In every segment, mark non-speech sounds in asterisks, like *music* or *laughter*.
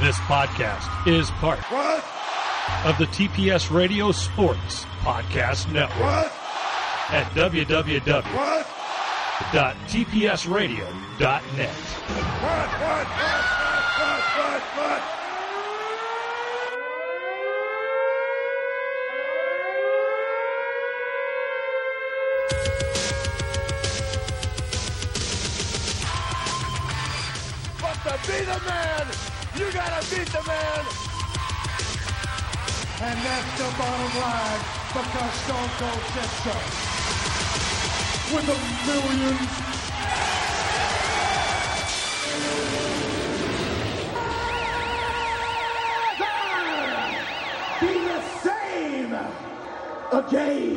This podcast is part What? of the TPS Radio Sports Podcast Network What? at www.tpsradio.net. What? Beat the man. And that's the bottom line because Stone Cold said so. With a million ah! be the same again.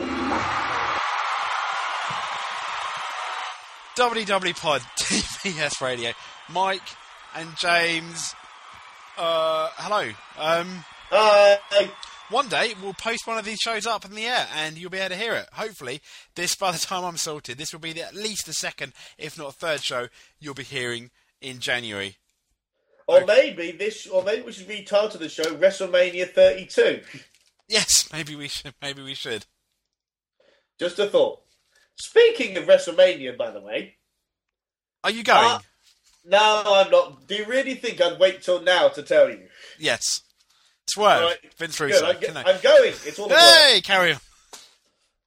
WW Pod, TPS Radio, Mike and James. Uh, hello. Um, Hi. one day we'll post one of these shows up in the air, and you'll be able to hear it. Hopefully, this by the time I'm sorted, this will be the, at least the second, if not third show you'll be hearing in January. Or maybe this, or maybe we should retitle the show WrestleMania 32. *laughs* Yes, maybe we should. Maybe we should. Just a thought. Speaking of WrestleMania, by the way, Are you going? Uh, no, I'm not. Do you really think I'd wait till now to tell you? yes. Swerve. Right. Vince Russo. I'm, go- I- I'm going. It's all. Hey, carry on.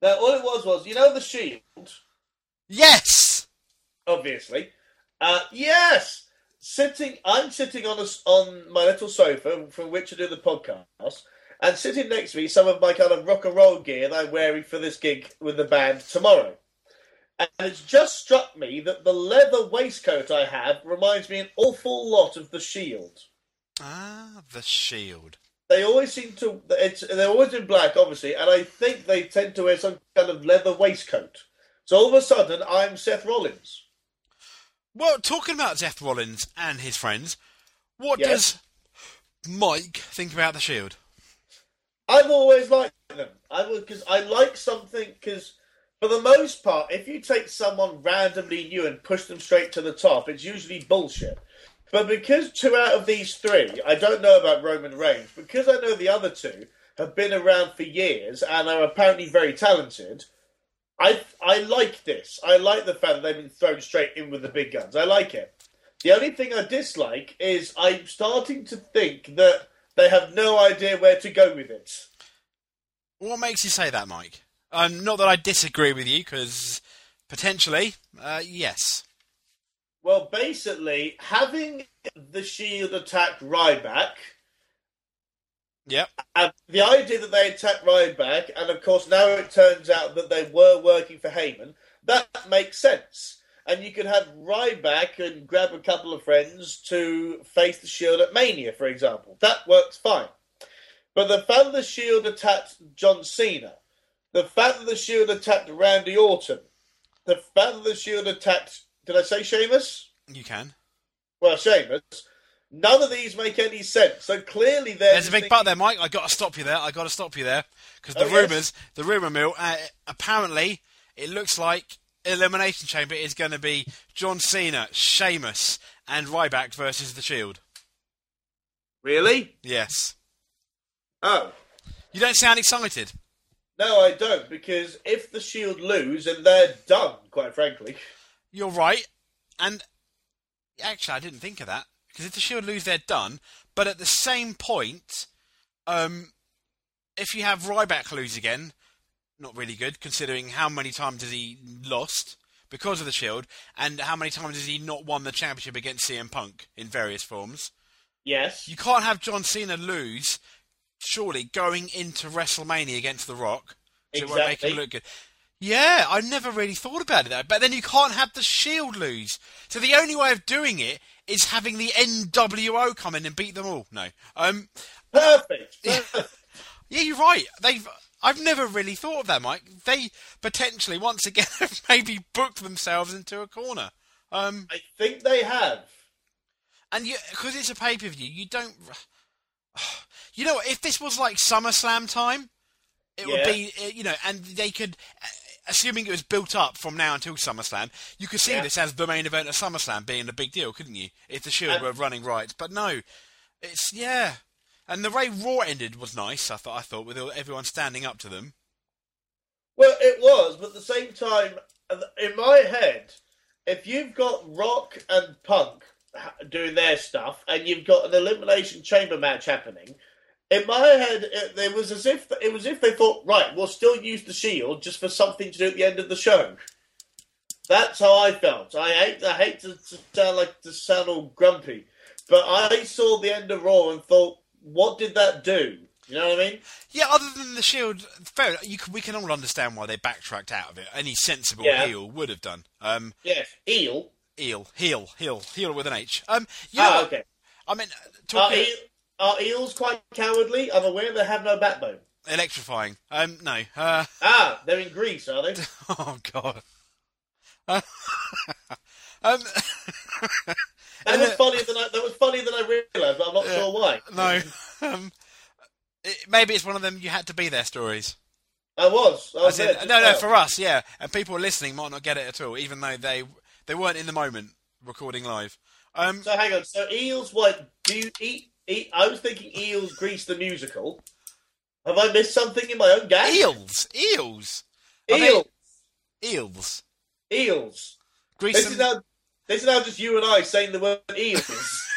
Now, all it was was, you know, the Shield, Yes. obviously. Uh, yes, sitting. I'm sitting on a on my little sofa from which to do the podcast, and sitting next to me, some of my kind of rock and roll gear that I'm wearing for this gig with the band tomorrow. And it's just struck me that the leather waistcoat I have reminds me an awful lot of the Shield. Ah, the Shield. They always seem to. It's they're always in black, obviously, and I think they tend to wear some kind of leather waistcoat. So all of a sudden, I'm Seth Rollins. Well, talking about Seth Rollins and his friends, what Yes. does Mike think about the Shield? I've always liked them. I because I like something because for the most part, if you take someone randomly new and push them straight to the top, it's usually bullshit. But because two out of these three, I don't know about Roman Reigns, because I know the other two have been around for years and are apparently very talented. I I like this. I like the fact that they've been thrown straight in with the big guns. I like it. The only thing I dislike is I'm starting to think that they have no idea where to go with it. What makes you say that, Mike? Um, not that I disagree with you, because potentially, uh, yes. Well, basically, having the Shield attack Ryback, Yep. and the idea that they attacked Ryback, and of course now it turns out that they were working for Heyman, that makes sense. And you could have Ryback and grab a couple of friends to face the Shield at Mania, for example. That works fine. But the fact the Shield attacked John Cena, the fact that the Shield attacked Randy Orton, the fact that the Shield attacked, did I say Sheamus? You can. well, Sheamus, none of these make any sense. So clearly, There's a big just but there, Mike. I got to stop you there. I got to stop you there because the Oh, yes. rumors, the rumor mill, uh, apparently it looks like Elimination Chamber is going to be John Cena, Sheamus, and Ryback versus the Shield. Really? Yes. Oh. You don't sound excited. No, I don't, because if the Shield lose, and they're done, quite frankly. You're right. And actually, I didn't think of that because if the Shield lose, they're done. But at the same point, um, if you have Ryback lose again, not really good considering how many times has he lost because of the Shield, and how many times has he not won the championship against CM Punk in various forms. Yes. You can't have John Cena lose, surely, going into WrestleMania against The Rock. So it won't make him look good. Yeah, I never really thought about it though. But then you can't have the Shield lose. So the only way of doing it is having the NWO come in and beat them all. No. Um Perfect. Perfect. *laughs* yeah, you're right. They've I've never really thought of that, Mike. They potentially once again *laughs* have maybe booked themselves into a corner. Um I think they have. And you, because it's a pay per view, you don't. *sighs* *sighs* You know, what, if this was like SummerSlam time, it would be, uh, you know, and they could, uh, assuming it was built up from now until SummerSlam, you could see Yeah. this as the main event of SummerSlam being a big deal, couldn't you? If the Shield were running right, but no, It's yeah, and the way Raw ended was nice. I thought. I thought with everyone standing up to them. Well, it was, but at the same time, in my head, if you've got Rock and Punk doing their stuff, and you've got an elimination chamber match happening, in my head, it, it was as if it was as if they thought, right, we'll still use the Shield just for something to do at the end of the show. That's how I felt. I hate, I hate to, to sound like to sound all grumpy, but I saw the end of Raw and thought, what did that do? You know what I mean? Yeah. Other than the Shield, fair. You can, we can all understand why they backtracked out of it. Any sensible Yeah. heel would have done. Um, Yes, eel. eel, heel, heel, heel with an H. Um, you know, Ah, okay. I mean, Are, talking eel, are eels quite cowardly? I'm aware they have no backbone. electrifying. Um, no. Uh, *laughs* Ah, they're in Greece, are they? *laughs* oh god. Uh, *laughs* um, That And was funnier than I. That was funnier than I realised, but I'm not sure why. no. Um, it, maybe it's one of them you had to be there stories. I was. I was As in- there no, no, for us, yeah. And people listening might not get it at all, even though they they weren't in the moment recording live. Um, So hang on. So eels, what do you eat? Eat. I was thinking eels, Grease the musical. Have I missed something in my own gag? eels, eels, Are they- eels. Eels. Grease This and- is now. This is now just you and I saying the word eels. *laughs*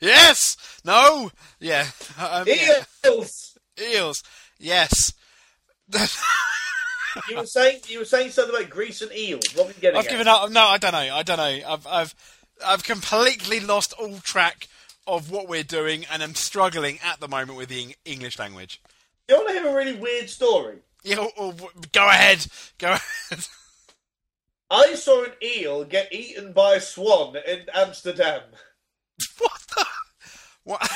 Yes. No. Yeah. Um, yeah. eels. Eels. Yes. *laughs* You were saying you were saying something about grease and eels. What were you getting I've at? given up. No, I don't know. I don't know. I've I've I've completely lost all track of what we're doing, and I'm struggling at the moment with the English language. You want to hear a really weird story? Yeah, oh, oh, go ahead. Go ahead. I saw an eel get eaten by a swan in Amsterdam. what the? What?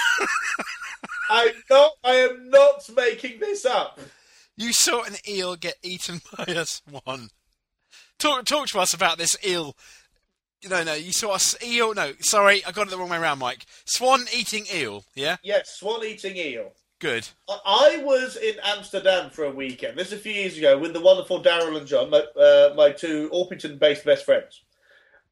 I'm not. I am not making this up. you saw an eel get eaten by a swan. Talk talk to us about this eel. No, no, you saw a s- eel. No, sorry, I got it the wrong way around, Mike. Swan eating eel. Yeah, Yes, swan eating eel. good. I- I was in Amsterdam for a weekend. This is a few years ago with the wonderful Daryl and John, my, uh, my two Orpington-based best friends.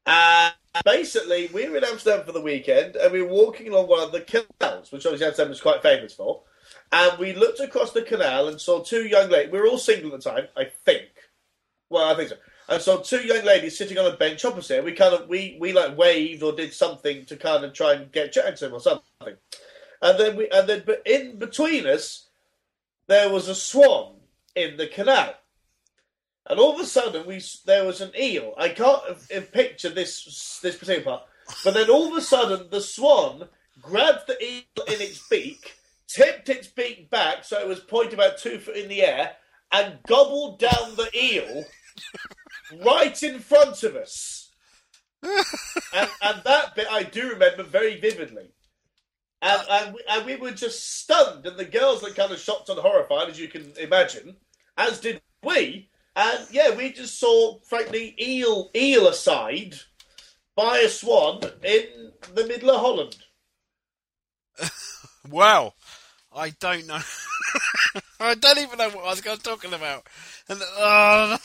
And basically, we were in Amsterdam for the weekend, and we were walking along one of the canals, which obviously Amsterdam is quite famous for. And we looked across the canal and saw two young ladies. We were all single at the time, I think. Well, I think so. And saw two young ladies sitting on a bench opposite. We kind of we we like waved or did something to kind of try and get chatting to them or something. And then we and then but in between us, there was a swan in the canal. And all of a sudden, we there was an eel. I can't uh, picture this this particular part, but then all of a sudden, the swan grabbed the eel in its beak, tipped its beak back so it was pointed about two foot in the air, and gobbled down the eel right in front of us. *laughs* and, and that bit I do remember very vividly. And, and, we, and we were just stunned, and the girls were kind of shocked and horrified, as you can imagine, as did we. And yeah, we just saw, frankly, eel eel aside by a swan in the middle of Holland. *laughs* Wow. I don't know. *laughs* I don't even know what I was going talking about. And uh,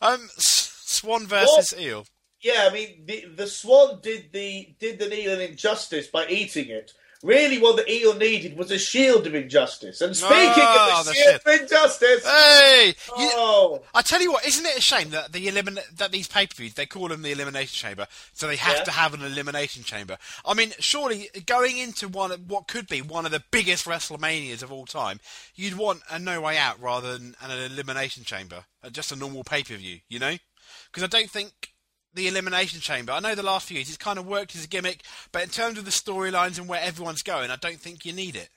um, Swan versus eel. Yeah, I mean the the swan did the did the eel an injustice by eating it. Really, what the eel needed was a shield of injustice. And speaking Ah, of the, shield of injustice, Hey, you, oh, I tell you what, isn't it a shame that the elimin- that these pay per views they call them the elimination chamber, so they have Yeah. to have an elimination chamber. I mean, surely going into one of what could be one of the biggest WrestleManias of all time, you'd want a no way out rather than an elimination chamber, uh, just a normal pay per view, you know? Because I don't think the elimination chamber. I know the last few years it's kind of worked as a gimmick, but in terms of the storylines and where everyone's going, I don't think you need it.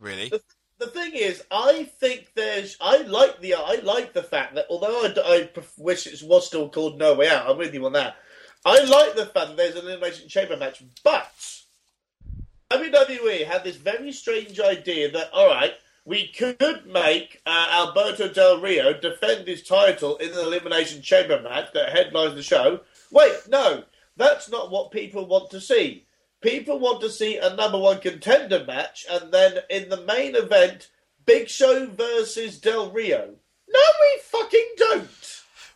Really? the thing is, I think there's. I like the. I like the fact that although I, I wish it was still called No Way Out, I'm with you on that. I like the fact that there's an elimination chamber match, but WWE had this very strange idea that all right, we could make uh, Alberto Del Rio defend his title in an elimination chamber match that headlines the show. Wait, no, that's not what people want to see. People want to see a number one contender match, and then in the main event, Big Show versus Del Rio. No, we fucking don't.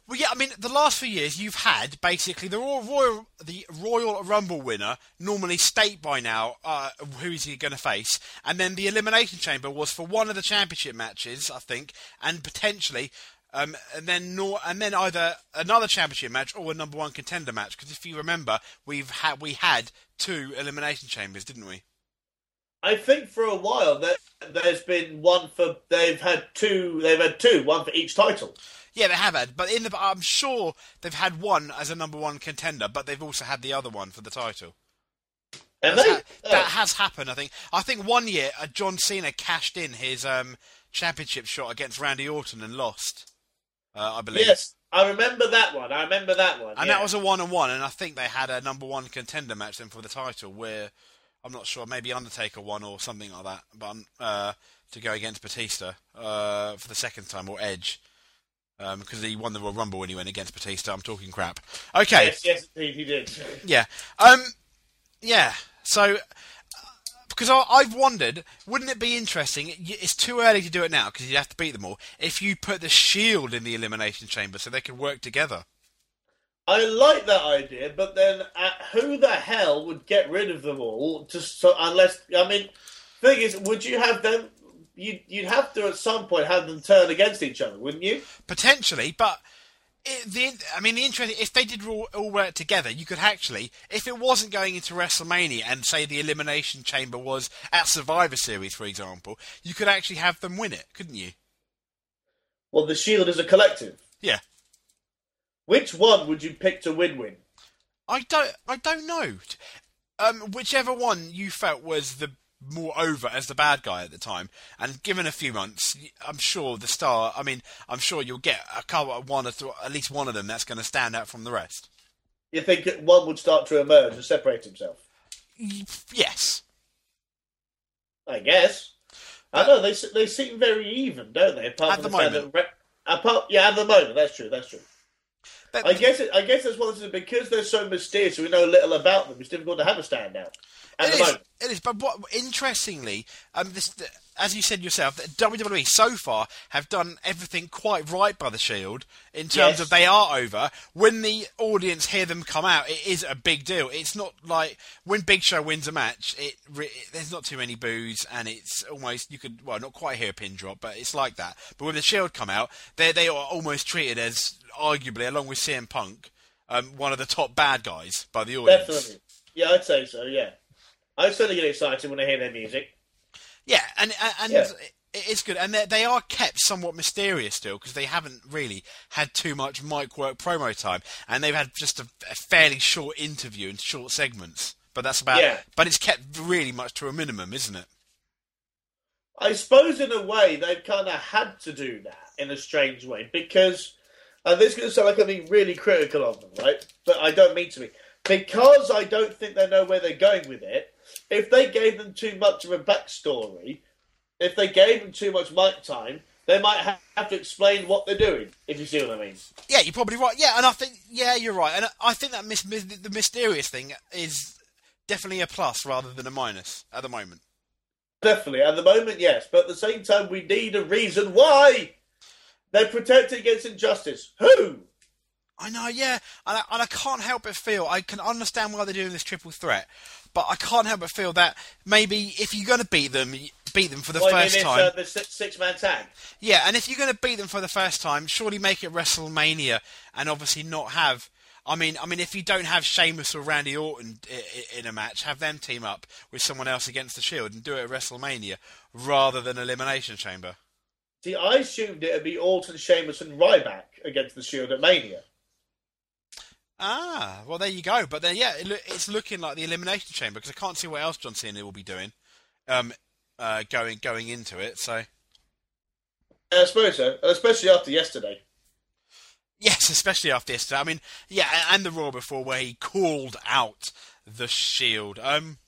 Well, yeah, I mean, the last few years you've had basically the Royal, the Royal Rumble winner normally state by now uh, who is he going to face, and then the Elimination Chamber was for one of the championship matches, I think, and potentially. Um, and then nor, and then either another championship match or a number one contender match. Because if you remember, we've had we had two elimination chambers, didn't we? I think for a while that there's been one for they've had two. They've had two, one for each title. Yeah, they have had, but in the I'm sure they've had one as a number one contender, but they've also had the other one for the title. And they, ha- oh, that has happened. I think. I think one year uh, John Cena cashed in his um, championship shot against Randy Orton and lost. Uh, I believe. yes, I remember that one. I remember that one. And yeah. that was a one on one, and I think they had a number one contender match then for the title, where I'm not sure, maybe Undertaker won or something like that, but uh, to go against Batista uh, for the second time or Edge. Because he won the Royal Rumble when he went against Batista. I'm talking crap. Okay, Yes, yes, indeed, he did. yeah, um, yeah. So, because I, I've wondered, wouldn't it be interesting? It's too early to do it now because you'd have to beat them all. If you put the Shield in the Elimination Chamber so they could work together. I like that idea, but then uh, who the hell would get rid of them all? Just so, unless I mean, the thing is, would you have them? You'd, you'd have to at some point have them turn against each other, wouldn't you? potentially, but it, the I mean the interesting if they did all, all work together, you could actually, if it wasn't going into WrestleMania and say the Elimination Chamber was at Survivor Series, for example, you could actually have them win it, couldn't you? Well, the Shield is a collective. Yeah, Which one would you pick to win-win? I don't, I don't know. Um, whichever one you felt was the more over as the bad guy at the time, and given a few months, I'm sure the star. I mean, I'm sure you'll get a couple, one or th- at least one of them that's going to stand out from the rest. You think one would start to emerge and separate himself? Yes. I guess. I know they they seem very even, don't they? Apart At from the fact moment. Re- apart, yeah, at the moment, that's true. That's true. I guess it, I guess that's one of the because they're so mysterious. We know little about them. It's difficult to have a standout at It is. It is. But what interestingly, um, this, as you said yourself, that WWE so far have done everything quite right by the Shield in terms Yes. of they are over. When the audience hear them come out, it is a big deal. It's not like when Big Show wins a match, it, it there's not too many boos, and it's almost you could well not quite hear a pin drop, but it's like that. But when the Shield come out, they they are almost treated as arguably, along with CM Punk, um, one of the top bad guys by the audience. Definitely. Yeah, I'd say so. Yeah, I certainly get excited when I hear their music. Yeah, and and, Yeah. it's good, and they they are kept somewhat mysterious still because they haven't really had too much mic work promo time, and they've had just a, a fairly short interview and short segments. But that's about. Yeah. But it's kept really much to a minimum, isn't it? I suppose in a way they've kind of had to do that in a strange way because, and this is going to sound like I'm being really critical of them, right? But I don't mean to be. Because I don't think they know where they're going with it, if they gave them too much of a backstory, if they gave them too much mic time, they might have to explain what they're doing, if you see what I mean. Yeah, you're probably right. Yeah, and I think yeah, you're right, and I think that mis- mis- the mysterious thing is definitely a plus rather than a minus at the moment. Definitely. At the moment, yes. But at the same time, we need a reason why they're protected against injustice. Who? I know, yeah, and I, and I can't help but feel I can understand why they're doing this triple threat, but I can't help but feel that maybe if you're going to beat them, beat them for the Well, I mean, first it's time, uh, the six man tag. yeah, and if you're going to beat them for the first time, surely make it WrestleMania, and obviously not have. I mean, I mean, if you don't have Sheamus or Randy Orton in a match, have them team up with someone else against the Shield and do it at WrestleMania rather than Elimination Chamber. See, I assumed it'd be Orton, Sheamus, and Ryback against the Shield at Mania. Ah, well, there you go. But then, yeah, it it's looking like the Elimination Chamber because I can't see what else John Cena will be doing, um, uh, going going into it. So I suppose so, especially after yesterday. yes, especially after yesterday. I mean, yeah, and the Raw before where he called out the Shield. Um,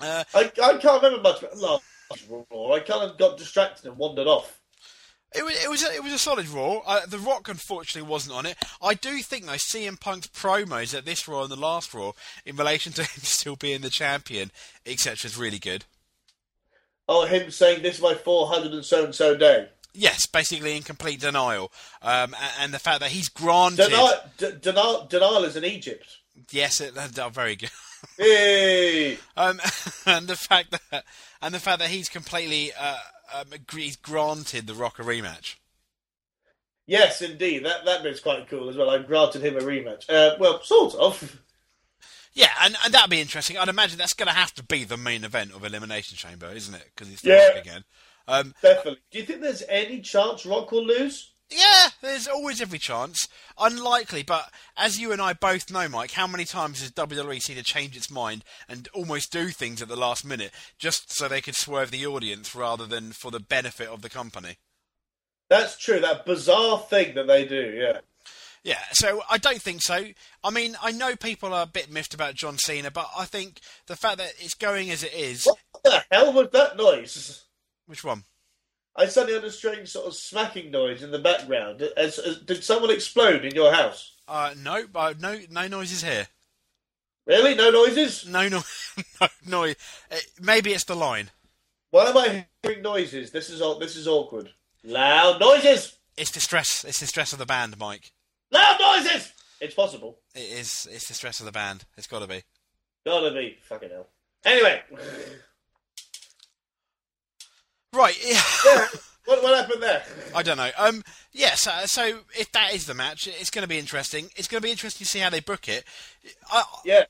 uh, I, I can't remember much about last Raw. I kind of got distracted and wandered off. It was it was a, it was a solid Raw. Uh, the Rock unfortunately wasn't on it. I do think though CM Punk's promos at this Raw and the last Raw in relation to *laughs* him still being the champion, etc., is really good. Oh, him saying this is my 400 and so and so day. Yes, basically in complete denial, um, a- and the fact that he's granted. Denial, d- denial, denial is in Egypt. Yes, it, uh, very good. Hey! *laughs* Um, *laughs* and the fact that and the fact that he's completely uh, um, he's granted the Rock a rematch. Yes, indeed. That that bit's quite cool as well. I've granted him a rematch. Uh, well, sort of. *laughs* Yeah, and, and that'd be interesting. I'd imagine that's going to have to be the main event of Elimination Chamber, isn't it? Because it's the Yeah. Again. Um, Definitely. Do you think there's any chance Rock will lose? Yeah, there's always every chance. Unlikely, but as you and I both know, Mike, how many times has WWE seen to change its mind and almost do things at the last minute just so they could swerve the audience rather than for the benefit of the company? That's true. That bizarre thing that they do. Yeah. Yeah, so I don't think so. I mean, I know people are a bit miffed about John Cena, but I think the fact that it's going as it is. What the hell was that noise? Which one? I suddenly heard a strange sort of smacking noise in the background. As, as, did someone explode in your house? Uh, no, uh, no, no noises here. Really? No noises? No, no, *laughs* no, no. Uh, maybe it's the line. Why am I hearing noises? This is all. This is awkward. Loud noises. It's the stress. It's the stress of the band, Mike. Loud noises. It's possible. It is. It's the stress of the band. It's got to be. Gotta be fucking hell. Anyway, *laughs* Right. Yeah. what, what happened there? I don't know. Um. Yes. Yeah, so, so if that is the match, it's going to be interesting. It's going to be interesting to see how they book it. I, Yeah,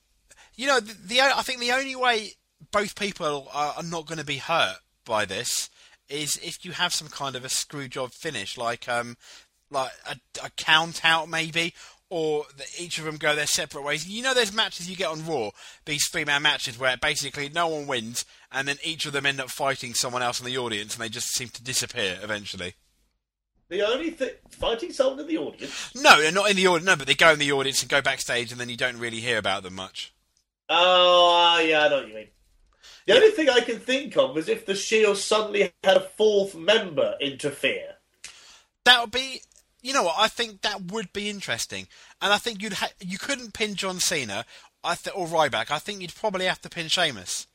You know, the, the I think the only way both people are, are not going to be hurt by this is if you have some kind of a screw job finish, like um, like a, a count out maybe, or that each of them go their separate ways. You know, there's matches you get on Raw, these three man matches where basically no one wins, and then each of them end up fighting someone else in the audience, and they just seem to disappear eventually. the only thing fighting someone in the audience. No, they're not in the audience. No, but they go in the audience and go backstage, and then you don't really hear about them much. Oh, ah, yeah, I know what you mean. The only thing I can think of is if the Shield suddenly had a fourth member interfere. That would be, you know what? I think that would be interesting, and I think you'd ha- you couldn't pin John Cena, I th- or Ryback. I think you'd probably have to pin Sheamus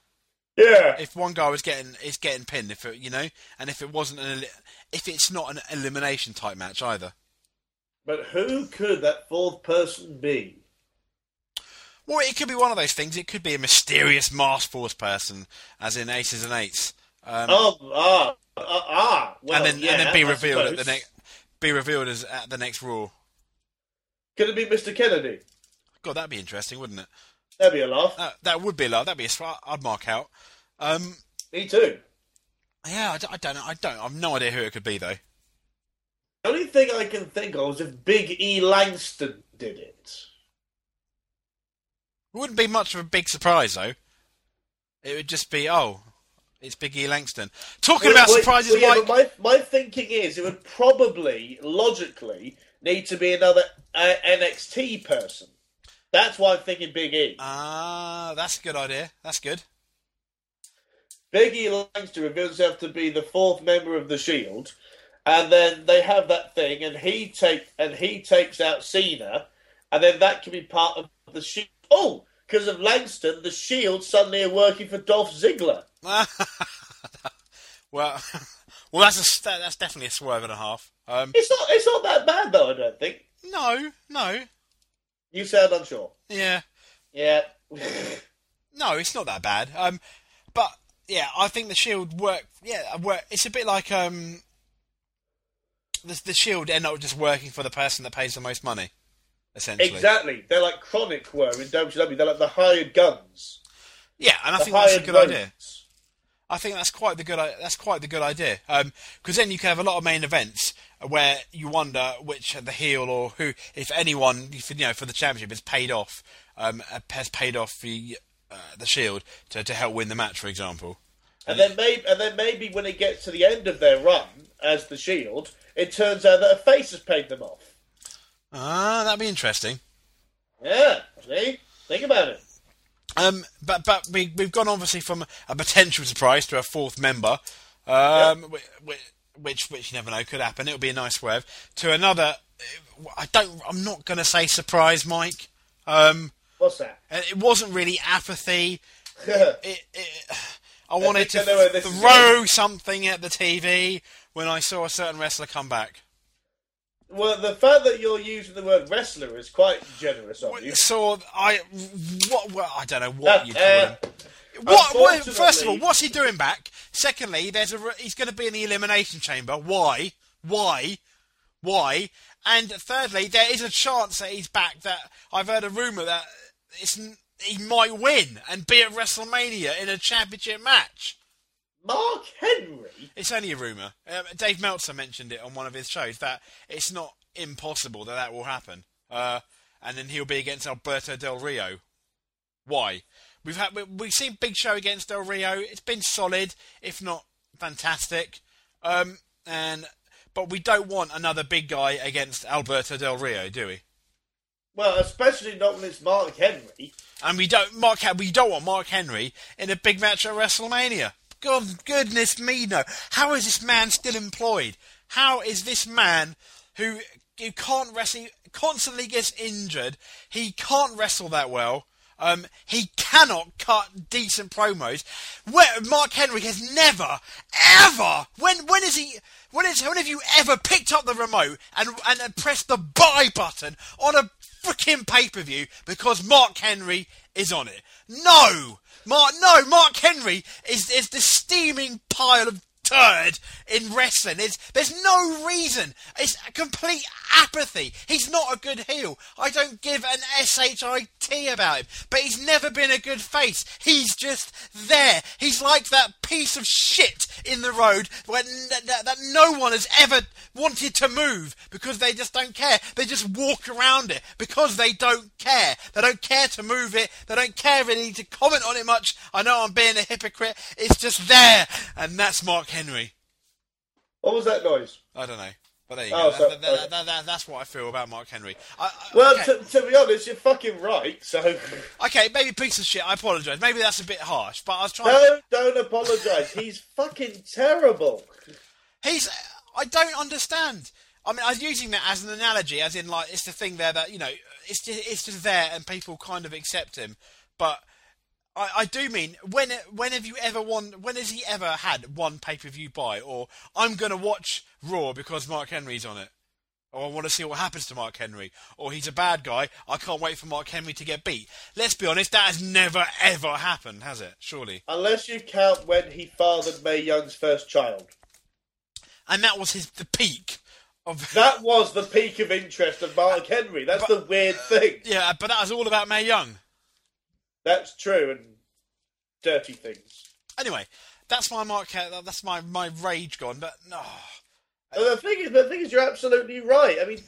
Yeah, if one guy was getting is getting pinned. If it, you know, and if it wasn't an if it's not an elimination type match either. but who could that fourth person be? Well, it could be one of those things. It could be a mysterious Mask Force person, as in Aces and Eights, um, Oh, ah, ah, ah. Well, and then yeah, and then be revealed at the next be revealed as at the next Raw. Could it be Mr. Kennedy? God, that'd be interesting, wouldn't it? That'd be a laugh. Uh, that would be a lot. That'd be a spot I'd mark out. Um, Me too. yeah, I don't, I don't know. I don't. I've no idea who it could be though. The only thing I can think of is if Big E Langston did it. It wouldn't be much of a big surprise though. It would just be, oh, it's Big E Langston. Talking about Well, surprises, well, yeah, Mike. my, my thinking is it would probably, logically, need to be another uh, NXT person. That's why I'm thinking Big E. Ah, that's a good idea. That's good. Big E Langston reveals himself to be the fourth member of the Shield, and then they have that thing, and he take and he takes out Cena, and then that can be part of the Shield. Oh, because of Langston, the Shield suddenly are working for Dolph Ziggler. *laughs* well, *laughs* well, that's a, that's definitely a swerve and a half. Um, It's not it's not that bad though. I don't think. no, no, You sound unsure. yeah, Yeah. *laughs* no, it's not that bad. Um, but yeah, I think the Shield work. Yeah, work. It's a bit like um, the the Shield end up just working for the person that pays the most money, essentially. exactly. They're like Kronik were in WCW. They're like the hired guns. Yeah, and I The think that's a good idea. I think that's quite the good. That's quite the good idea. Because then you can have a lot of main events where you wonder which the heel or who, if anyone, you know, for the championship has paid off, um, has paid off the uh, the Shield to to help win the match, for example. And then maybe, and then maybe when it gets to the end of their run as the Shield, it turns out that a face has paid them off. Ah, that'd be interesting. Yeah, see, think about it. Um, but but we we've gone obviously from a potential surprise to a fourth member, um, whi- whi- which which you never know could happen. It would be a nice swerve to another. I don't. I'm not going to say surprise, Mike. Um, What's that? it wasn't really apathy. *laughs* It, it, I wanted to I know where this is throw something at the TV when I saw a certain wrestler come back. Well, the fact that you're using the word wrestler is quite generous of you. So I, what, I don't know what you call him. What, what, first of all, what's he doing back? Secondly, there's a he's going to be in the elimination chamber. Why? Why? Why? And thirdly, there is a chance that he's back. That I've heard a rumor that it's, he might win and be at WrestleMania in a championship match. Mark Henry. It's only a rumor. Um, Dave Meltzer mentioned it on one of his shows that it's not impossible that that will happen. Uh, and then he'll be against Alberto Del Rio. Why? We've had we- we've seen Big Show against Del Rio. It's been solid, if not fantastic. Um, and but we don't want another big guy against Alberto Del Rio, do we? Well, especially not when it's Mark Henry. And we don't Mark. We don't want Mark Henry in a big match at WrestleMania. God, goodness me, no! How is this man still employed? How is this man who who can't wrestle, constantly gets injured? He can't wrestle that well. Um, he cannot cut decent promos. Where Mark Henry has never, ever. When when is he? When is when have you ever picked up the remote and and pressed the buy button on a freaking pay per view because Mark Henry is on it? No, Mark. No, Mark Henry is is the steaming pile of turd in wrestling. There's, there's no reason. It's complete apathy. He's not a good heel. I don't give an shit about him. But he's never been a good face. He's just there. He's like that piece of shit in the road when that, that, that no one has ever wanted to move because they just don't care. They just walk around it because they don't care. They don't care to move it. They don't care really to comment on it much. I know I'm being a hypocrite. It's just there. And that's Mark Henry. What was that noise? I don't know. But there you Oh, go. so- That- that- okay. that- that- that's what I feel about Mark Henry. I, I, Well, okay. to, to be honest, you're fucking right. So okay, maybe piece of shit. I apologise. Maybe that's a bit harsh, but I was trying. no, don't apologise. He's fucking terrible. He's. I don't understand. I mean, I was using that as an analogy, as in like it's the thing there that you know it's just it's just there and people kind of accept him. But I, I do mean when when have you ever won? When has he ever had one pay per view buy or I'm going to watch Raw because Mark Henry's on it? Or I want to see what happens to Mark Henry. Or he's a bad guy. I can't wait for Mark Henry to get beat. Let's be honest, that has never ever happened, has it? Surely. Unless you count when he fathered Mae Young's first child. And that was his the peak of *laughs* That was the peak of interest of Mark uh, Henry. That's the weird thing. Yeah, but that was all about Mae Young. That's true, and dirty things. Anyway, that's my mark. That's my my rage gone. But no, And the thing is, the thing is, you're absolutely right. I mean,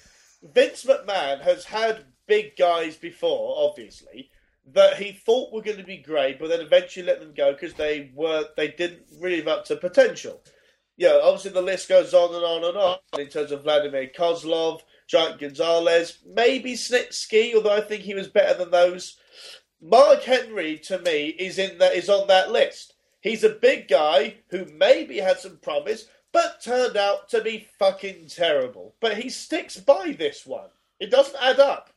Vince McMahon has had big guys before, obviously, that he thought were going to be great, but then eventually let them go because they were they didn't really live up to potential. Yeah, obviously the list goes on and on and on in terms of Vladimir Kozlov, Giant Gonzalez, maybe Snitsky, although I think he was better than those. Mark Henry, to me, is in that is on that list. He's a big guy who maybe had some promise, but turned out to be fucking terrible. But he sticks by this one. It doesn't add up.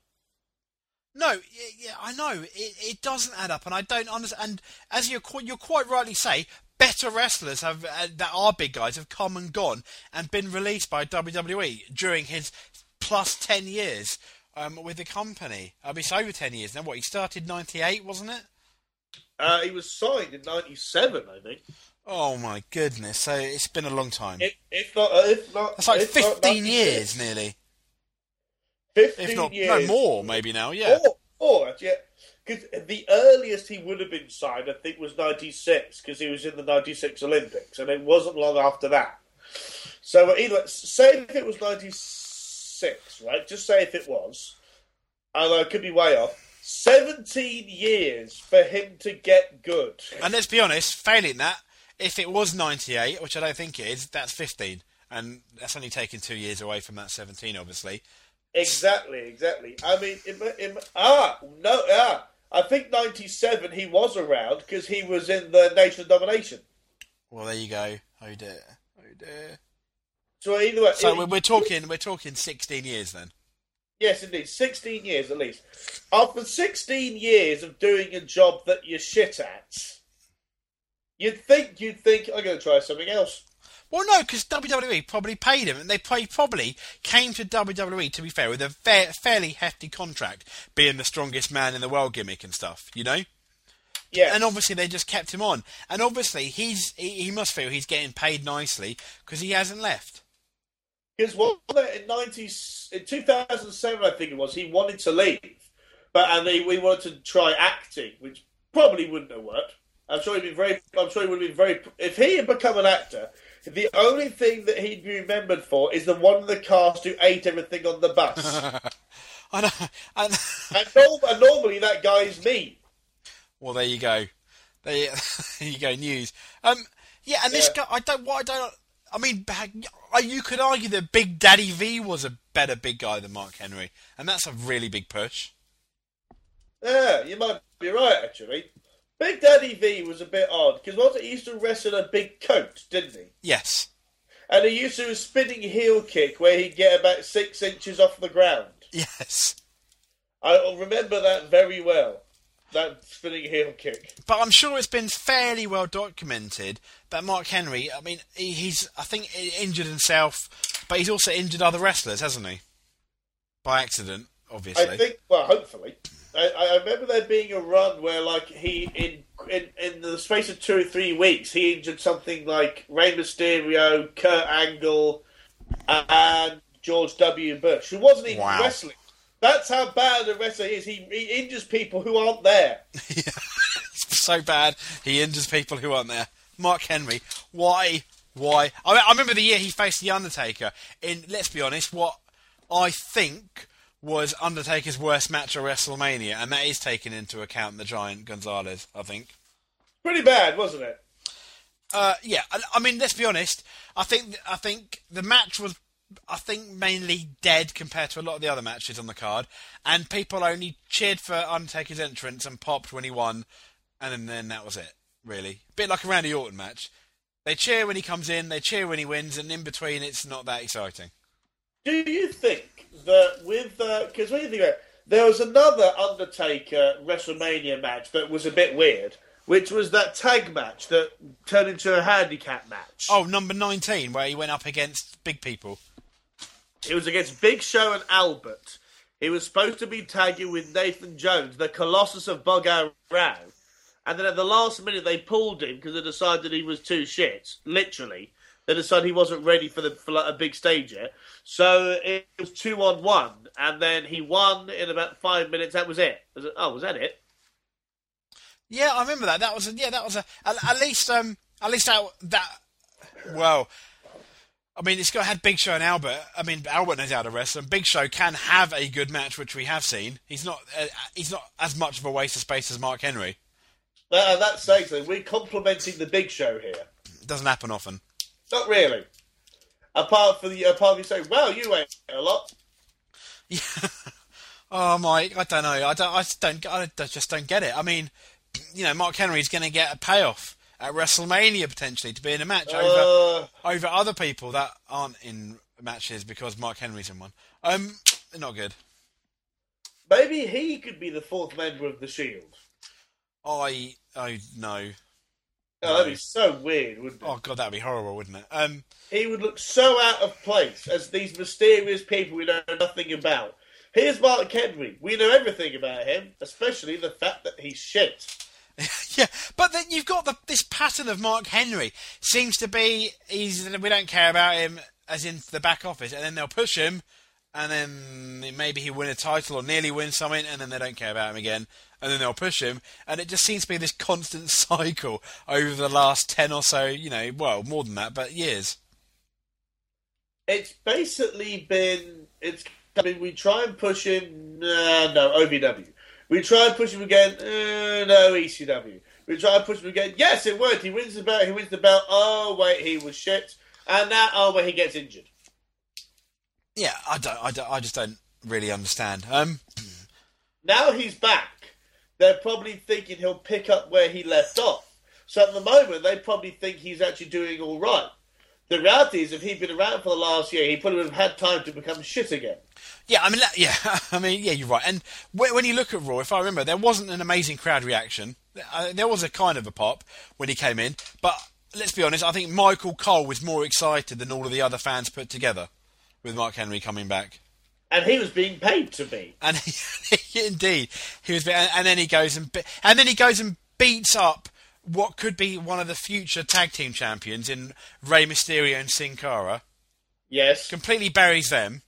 no, yeah, I know it, it doesn't add up, and I don't understand. And as you are you're quite rightly say, better wrestlers have uh, that are big guys have come and gone and been released by WWE during his plus ten years um, with the company. I mean, it's over ten years now. What he started ninety eight, wasn't it? Uh, he was signed in '97, I think. Oh my goodness! So it's been a long time. If, if not, uh, if not, That's like if fifteen 96. years nearly, Fifteen if not years. no more, maybe now. Yeah. Or, or yeah, because the earliest he would have been signed, I think, was '96 because he was in the '96 Olympics, and it wasn't long after that. So either say if it was '96, right? Just say if it was, although it could be way off. Seventeen years for him to get good. And let's be honest, failing that, if it was 98, which I don't think it is, that's 15. And that's only taking two years away from that 17, obviously. Exactly, exactly. I mean, it, it, ah, no, ah. I think '97 he was around because he was in the Nation of Domination. Well, there you go. Oh dear. Oh dear. So either way, So it- we're, talking, we're talking 16 years then. Yes, indeed. 16 years at least. After 16 years of doing a job that you're shit at, You'd think you'd think I'm going to try something else. Well, no, because WWE probably paid him, and they probably came to WWE. To be fair, with a fa- fairly hefty contract, being the strongest man in the world gimmick and stuff. You know. Yeah, And obviously they just kept him on, and obviously he's he, he must feel he's getting paid nicely because he hasn't left. Because what in ninety in two thousand seven, I think it was, he wanted to leave, but and he, we wanted to try acting, which probably wouldn't have worked. I'm sure he'd been very. I'm sure he would have been very. If he had become an actor, the only thing that he'd be remembered for is the one in the cast who ate everything on the bus. *laughs* I know, and, and, norm, and normally that guy is me. well, there you go. There you, *laughs* there you go. News. Um, yeah, and this guy, I don't. What I don't. I mean, back- uh, you could argue that Big Daddy V was a better big guy than Mark Henry, and that's a really big push. Yeah, you might be right actually. Big Daddy V was a bit odd because wasn't he used to wrestle a big coat, didn't he? Yes. And he used to do a spinning heel kick where he'd get about six inches off the ground. Yes. I remember that very well. That spinning heel kick. But I'm sure it's been fairly well documented that Mark Henry, I mean, he, he's, I think, injured himself, but he's also injured other wrestlers, hasn't he? By accident, obviously. I think, well, hopefully. I, I remember there being a run where, like, he in in in the space of two or three weeks, he injured something like Rey Mysterio, Kurt Angle, and George W. Bush, who wasn't even Wow. wrestling. That's how bad a wrestler is. He, he injures people who aren't there. *laughs* *laughs* so bad, he injures people who aren't there. Mark Henry, why? Why? I, I remember the year he faced The Undertaker in, let's be honest, what I think was Undertaker's worst match at WrestleMania, and that is taken into account the giant Gonzalez, I think. Pretty bad, wasn't it? Uh, yeah, I, I mean, let's be honest. I think I think the match was, I think, mainly dead compared to a lot of the other matches on the card, and people only cheered for Undertaker's entrance and popped when he won, and then, then that was it. Really, a bit like a Randy Orton match. They cheer when he comes in, they cheer when he wins, and in between, it's not that exciting. Do you think that with uh, because when you think about it, there was another Undertaker WrestleMania match that was a bit weird, which was that tag match that turned into a handicap match. Oh, number nineteen, where he went up against big people. It was against Big Show and Albert. He was supposed to be tagging with Nathan Jones, the Colossus of Boggo Road. And then at the last minute, they pulled him because they decided he was too shit. Literally, they decided he wasn't ready for the for like a big stage yet. So it was two on one, and then he won in about five minutes. That was it. Was it oh, was that it? Yeah, I remember that. That was a, yeah, that was a at, at least um at least that that well. I mean, it's got had Big Show and Albert. I mean, Albert knows how to wrestle, and Big Show can have a good match, which we have seen. He's not uh, he's not as much of a waste of space as Mark Henry. That, and that's saying something. We're complimenting the Big Show here. It doesn't happen often. Not really. Apart from the apart from you saying, "Well, you ate a lot." *laughs* Yeah. Oh my, I don't know. I don't. I just don't. I just don't get it. I mean, you know, Mark Henry's going to get a payoff at WrestleMania potentially to be in a match over Uh, over other people that aren't in matches because Mark Henry's in one. Um, not good. maybe he could be the fourth member of the Shield. I I no. Oh, that'd be so weird, wouldn't it? Oh god, that'd be horrible, wouldn't it? Um, He would look so out of place as these mysterious people we know nothing about. Here's Mark Henry. We know everything about him, especially the fact that he's shit. *laughs* yeah, but then you've got the, this pattern of Mark Henry seems to be he's we don't care about him as in the back office, and then they'll push him, and then maybe he win a title or nearly win something, and then they don't care about him again, and then they'll push him, and it just seems to be this constant *laughs* cycle over the last ten or so, you know, well more than that, but years. It's basically been. It's. I mean, we try and push him. Uh, no, OVW. We try and push him again. Uh, no, ECW. We try and push him again. Yes, it worked. He wins the belt. He wins the belt. Oh wait, he was shit. And now, oh wait, he gets injured. Yeah, I don't, I don't, I just don't really understand. Um, Now he's back. They're probably thinking he'll pick up where he left off. So at the moment, they probably think he's actually doing all right. The reality is, if he'd been around for the last year, he probably would have had time to become shit again. Yeah, I mean, yeah, *laughs* I mean, yeah, you're right. And when, when you look at Raw, if I remember, there wasn't an amazing crowd reaction. Uh, there was a kind of a pop when he came in, but let's be honest. I think Michael Cole was more excited than all of the other fans put together with Mark Henry coming back. And he was being paid to be. And *laughs* he, indeed, he was. And, and then he goes and and then he goes and beats up what could be one of the future tag team champions in Rey Mysterio and Sin Cara. Yes. Completely buries them.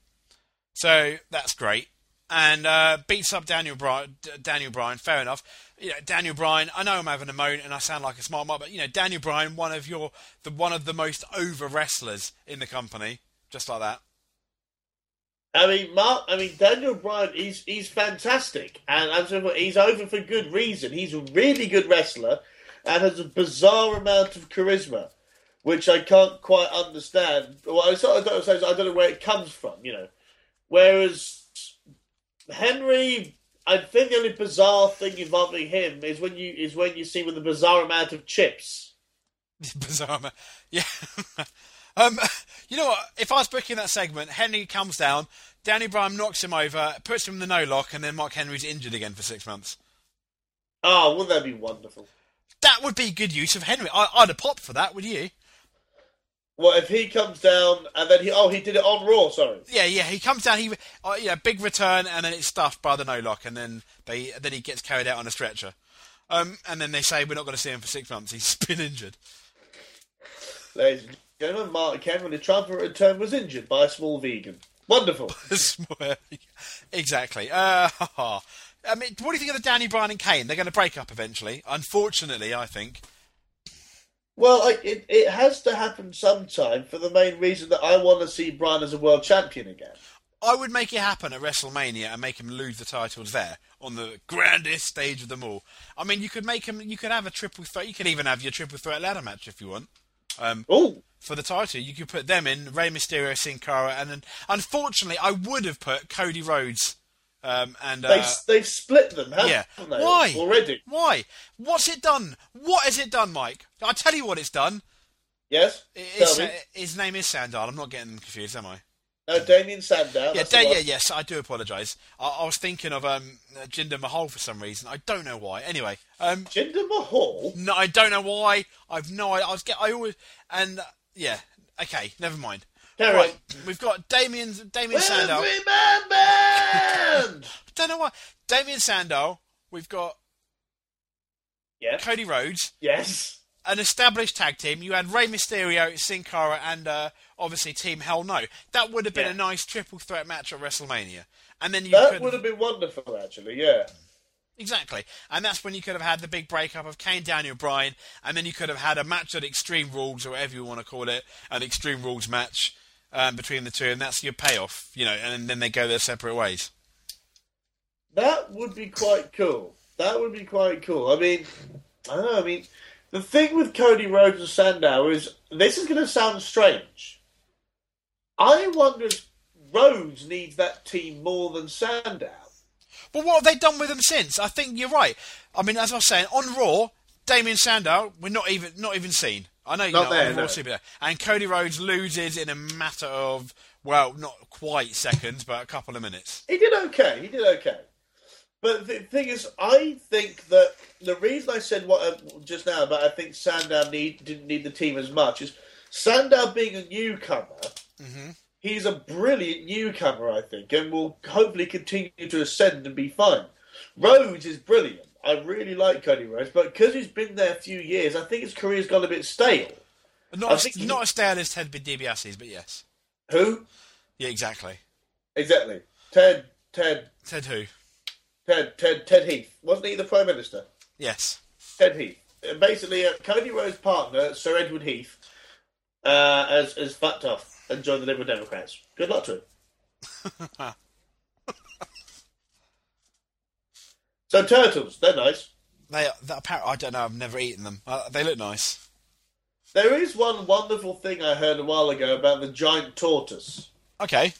So that's great. And uh, beats up Daniel Bryan. Daniel Bryan, fair enough. You know, Daniel Bryan. I know I'm having a moan and I sound like a smart mark, but you know, Daniel Bryan, one of your the one of the most over wrestlers in the company, just like that. I mean, Mark. I mean, Daniel Bryan. He's he's fantastic, and I'm he's over for good reason. He's a really good wrestler, and has a bizarre amount of charisma, which I can't quite understand. Well, I, sort of don't, I don't know where it comes from, you know. Whereas Henry, I think the only bizarre thing involving him is when you is when you see him with a bizarre amount of chips. *laughs* bizarre, yeah. *laughs* um, you know what? If I was booking that segment, Henry comes down, Danny Bryan knocks him over, puts him in the no lock, and then Mark Henry's injured again for six months. Oh, wouldn't that be wonderful? That would be good use of Henry. I, would have popped for that, would you? Well, if he comes down and then he oh he did it on Raw, sorry. Yeah, yeah, he comes down. He uh, yeah, big return, and then it's stuffed by the no lock, and then they then he gets carried out on a stretcher. Um, and then they say we're not going to see him for six months. He's *laughs* been injured. Ladies and gentlemen, Mark Cameron, the triumphant return was injured by a small vegan. Wonderful. *laughs* exactly. Uh, *laughs* I mean, what do you think of the Danny Bryan and Kane? They're going to break up eventually. Unfortunately, I think. Well, it, it has to happen sometime for the main reason that I want to see Bryan as a world champion again. I would make it happen at WrestleMania and make him lose the titles there on the grandest stage of them all. I mean, you could make him. You could have a triple threat. You could even have your triple threat ladder match if you want. Um, oh, for the title, you could put them in Rey Mysterio, Sin Cara, and then unfortunately, I would have put Cody Rhodes um, and uh, they've, they've split them, haven't yeah. they? Why already? Why? What's it done? What has it done, Mike? I'll tell you what it's done. Yes. It's, uh, his name is Sandow. I'm not getting them confused, am I? No, Damien Sandow. Yeah, da- yeah, yes. I do apologise. I-, I, was thinking of um, Jinder Mahal for some reason. I don't know why. Anyway, um, Jinder Mahal. No, I don't know why. I've no. I, I was get. I always and uh, yeah. Okay, never mind. All right. We've got Damien Damien Sandow. Man band. *laughs* Don't know why. Damien Sandow. We've got yeah. Cody Rhodes. Yes. An established tag team. You had Rey Mysterio, Sin Cara, and uh, obviously Team Hell No. That would have been yeah. a nice triple threat match at WrestleMania. And then you that could... would have been wonderful, actually. Yeah. Exactly. And that's when you could have had the big breakup of Kane, Daniel Bryan, and then you could have had a match at Extreme Rules, or whatever you want to call it, an Extreme Rules match um, between the two, and that's your payoff, you know, and then they go their separate ways. That would be quite cool. That would be quite cool. I mean, I don't know. I mean, the thing with Cody Rhodes and Sandow is this is going to sound strange. I wonder if Rhodes needs that team more than Sandow. But what have they done with them since? I think you're right. I mean, as I was saying, on Raw, Damien Sandow, we're not even not even seen. I know you're not know, there, no. Super, and Cody Rhodes loses in a matter of well, not quite seconds, but a couple of minutes. He did okay. He did okay. But the thing is, I think that the reason I said what uh, just now about I think Sandow need, didn't need the team as much is Sandow being a newcomer. Mm-hmm. He's a brilliant newcomer, I think, and will hopefully continue to ascend and be fine. Rhodes is brilliant. I really like Cody Rhodes, but because he's been there a few years, I think his career's gone a bit stale. Not, as, he... not as stale as Ted DiBiase's, but yes. Who? Yeah, exactly. Exactly. Ted. Ted. Ted who? Ted. Ted. Ted Heath. Wasn't he the Prime Minister? Yes. Ted Heath. Uh, basically, uh, Cody Rhodes' partner, Sir Edward Heath, uh, has, has fucked off and joined the Liberal Democrats. Good luck to him. *laughs* So turtles, they're nice. They, apparently, I don't know. I've never eaten them. Uh, they look nice. There is one wonderful thing I heard a while ago about the giant tortoise. Okay.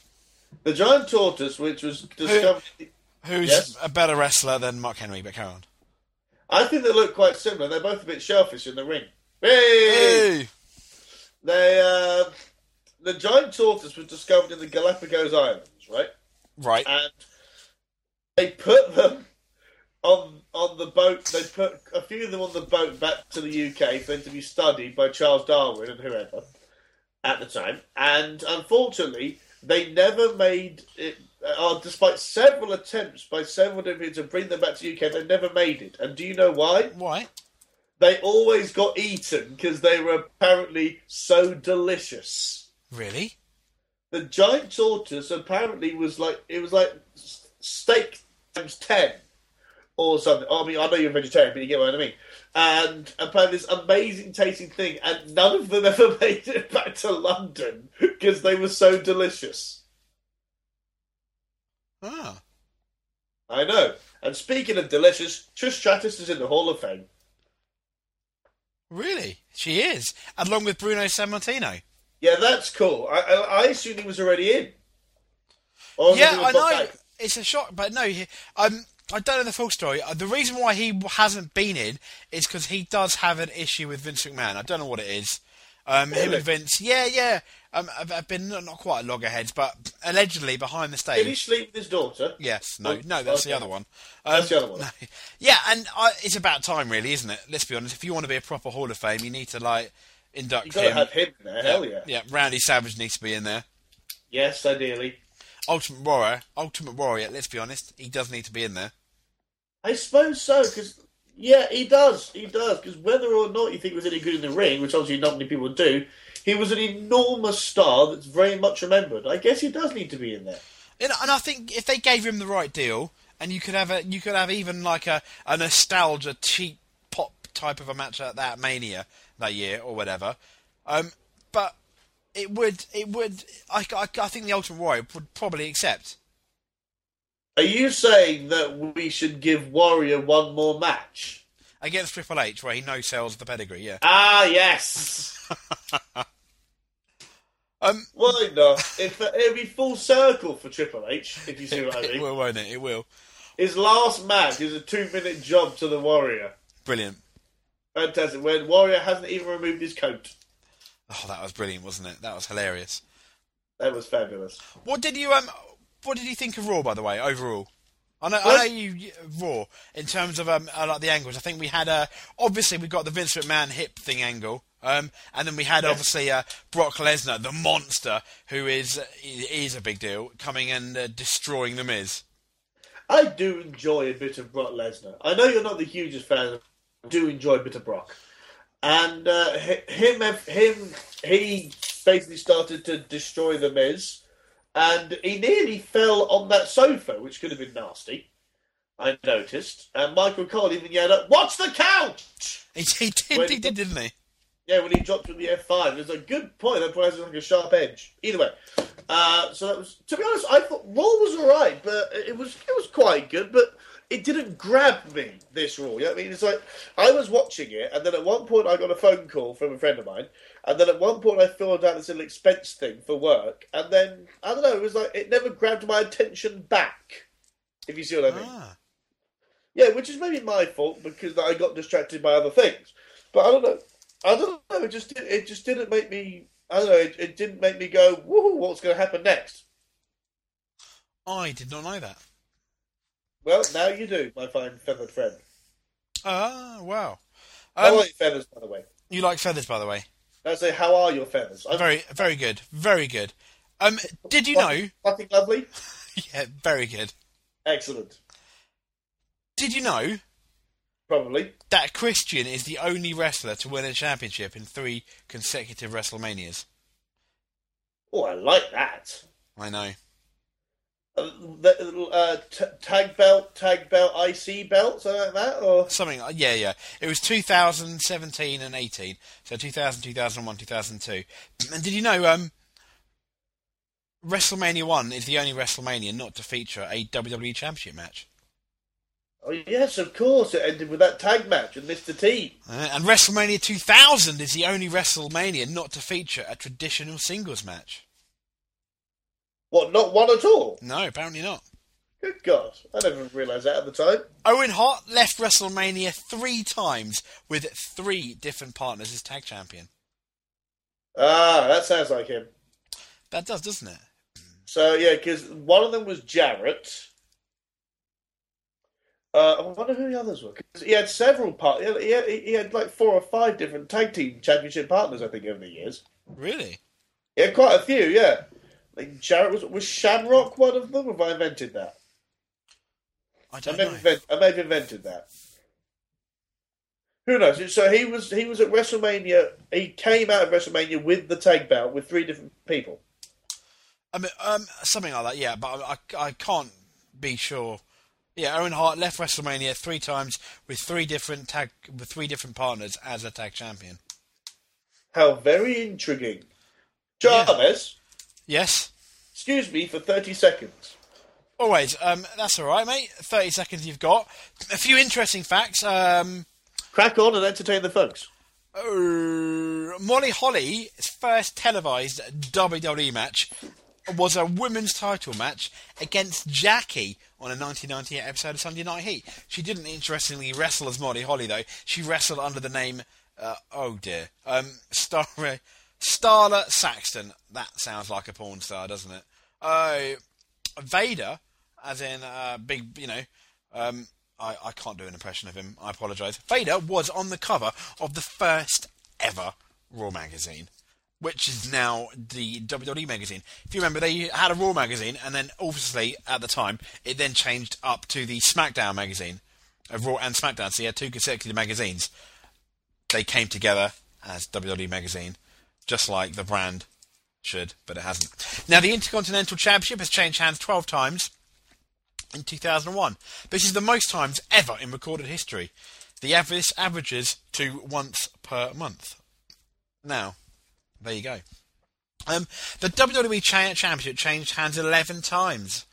The giant tortoise, which was discovered. Who, who's yes? a better wrestler than Mark Henry? But carry on. I think they look quite similar. They're both a bit shellfish in the ring. Hey! hey! They, uh, the giant tortoise was discovered in the Galapagos Islands, right? Right. And they put them the boat. They put a few of them on the boat back to the UK for them to be studied by Charles Darwin and whoever at the time. And unfortunately, they never made it. Uh, despite several attempts by several different people to bring them back to the UK, they never made it. And do you know why? Why? They always got eaten because they were apparently so delicious. Really? The giant tortoise apparently was like it was like steak times ten or something. I mean, I know you're a vegetarian, but you get what I mean. And apparently, this amazing tasting thing, and none of them *laughs* ever made it back to London because they were so delicious. Ah. I know. And speaking of delicious, Trish Stratus is in the Hall of Fame. Really? She is, along with Bruno Sammartino. Yeah, that's cool. I, I, I assumed he was already in. Or yeah, I know. back? It's a shock, but no. He, um, I don't know the full story. Uh, The reason why he hasn't been in is because he does have an issue with Vince McMahon. I don't know what it is. Um, Him Really? and Vince, yeah, yeah. Um, I've, I've been not, quite loggerheads, but allegedly behind the stage. Did he sleep with his daughter? Yes, no, Oh, no, that's the other one. Um, That's the other one. no. *laughs* Yeah, and I, it's about time, really, isn't it? Let's be honest. If you want to be a proper Hall of Fame, you need to like induct You gotta him. have him there. Hell yeah. yeah. Randy Savage needs to be in there. Yes, ideally. Ultimate Warrior, Ultimate Warrior. Let's be honest, he does need to be in there. I suppose so, because yeah, he does, he does. Because whether or not you think he was any good in the ring, which obviously not many people do, he was an enormous star that's very much remembered. I guess he does need to be in there. And, and I think if they gave him the right deal, and you could have a, you could have even like a, a nostalgia cheap pop type of a match at that Mania that year or whatever. Um, but it would, it would. I, I, I think the Ultimate Warrior would probably accept. Are you saying that we should give Warrior one more match? Against Triple H, where he no sells the pedigree, yeah. Ah, yes. *laughs* Um, Why not? If it'd be full circle for Triple H, if you see what I *laughs* mean. it will, won't it? It will. His last match is a two-minute job to the Warrior. Brilliant. Fantastic. When Warrior hasn't even removed his coat. Oh, that was brilliant, wasn't it? That was hilarious. That was fabulous. What did you um? What did you think of Raw, by the way, overall? I know, I know you Raw in terms of um, like the angles. I think we had uh, obviously we got the Vince McMahon hip thing angle, um, and then we had Yes. obviously uh, Brock Lesnar, the monster, who is is a big deal, coming and uh, destroying the Miz. I do enjoy a bit of Brock Lesnar. I know you're not the hugest fan. I do enjoy a bit of Brock, and uh, him, him, he basically started to destroy the Miz, and he nearly fell on that sofa, which could have been nasty. I noticed, and Michael Cole even yelled up, "What's the count?" He, he did, When- he did, didn't he? Yeah, when he dropped from the F5. It was a good point. That probably has like a sharp edge. Either way. Uh, so that was, to be honest, I thought Raw was alright, but it was it was quite good, but it didn't grab me, this Raw. You know what I mean? It's like, I was watching it, and then at one point I got a phone call from a friend of mine, and then at one point I filled out this little expense thing for work, and then, I don't know, it was like, it never grabbed my attention back, if you see what I mean. Ah. Yeah, which is maybe my fault because I got distracted by other things. But I don't know. I don't know. It just it just didn't make me. I don't know. It, it didn't make me go. Woohoo! What's going to happen next? I did not know that. Well, now you do, my fine feathered friend. Ah, wow. How Um, are your feathers, by the way? you like feathers, by the way. I say, how are your feathers? I'm Very, very good, very good. Um, did you know? fucking lovely. *laughs* Yeah, very good. Excellent. Did you know Probably. that Christian is the only wrestler to win a championship in three consecutive WrestleManias? Oh, I like that. I know. Uh, the, uh, t- tag belt, tag belt, IC belt, something like that, or Something, like- yeah, yeah. It was 2017 and 18. So 2000, 2001, 2002. And did you know, um, WrestleMania 1 is the only WrestleMania not to feature a WWE Championship match. oh yes, of course. It ended with that tag match with Mr. T. Uh, and WrestleMania 2000 is the only WrestleMania not to feature a traditional singles match. What? Not one at all. No, apparently not. Good God, I never realised that at the time. Owen Hart left WrestleMania three times with three different partners as tag champion. Ah, that sounds like him. That does, doesn't it? So yeah, because one of them was Jarrett, Uh, I wonder who the others were. 'Cause he had several part. He had, he had like four or five different tag team championship partners. I think over the years. Really? He had quite a few. Yeah. Like Jarrett was was Shamrock one of them. Have I invented that? I I don't may, know. invent, I may have invented that. Who knows? So he was he was at WrestleMania. He came out of WrestleMania with the tag belt with three different people. I mean, um, something like that. Yeah, but I, I, I can't be sure. Yeah, Owen Hart left WrestleMania three times with three different tag with three different partners as a tag champion. How very intriguing. Jarvis, Yes. excuse me for thirty seconds. Always. Um, that's all right, mate. Thirty seconds you've got. A few interesting facts. Um, Crack on and entertain the folks. uh, Molly Holly's first televised WWE match was a women's title match against Jackie on a 1998 episode of Sunday Night Heat. She didn't interestingly wrestle as Molly Holly though. She wrestled under the name, uh, oh dear, um, *laughs* Star Starla Saxton. That sounds like a porn star, doesn't it? Uh, Vader, as in uh, big, you know. Um, I, I can't do an impression of him. I apologise. Vader was on the cover of the first ever Raw magazine, which is now the WWE magazine. If you remember, they had a Raw magazine, and then obviously at the time it then changed up to the SmackDown magazine, of Raw and SmackDown. So you had two consecutive magazines. They came together as WWE magazine, just like the brand should, but it hasn't. Now the Intercontinental Championship has changed hands 12 times in 2001. This is the most times ever in recorded history. The average averages to once per month. Now, there you go. Um, the WWE Cha- Championship changed hands 11 times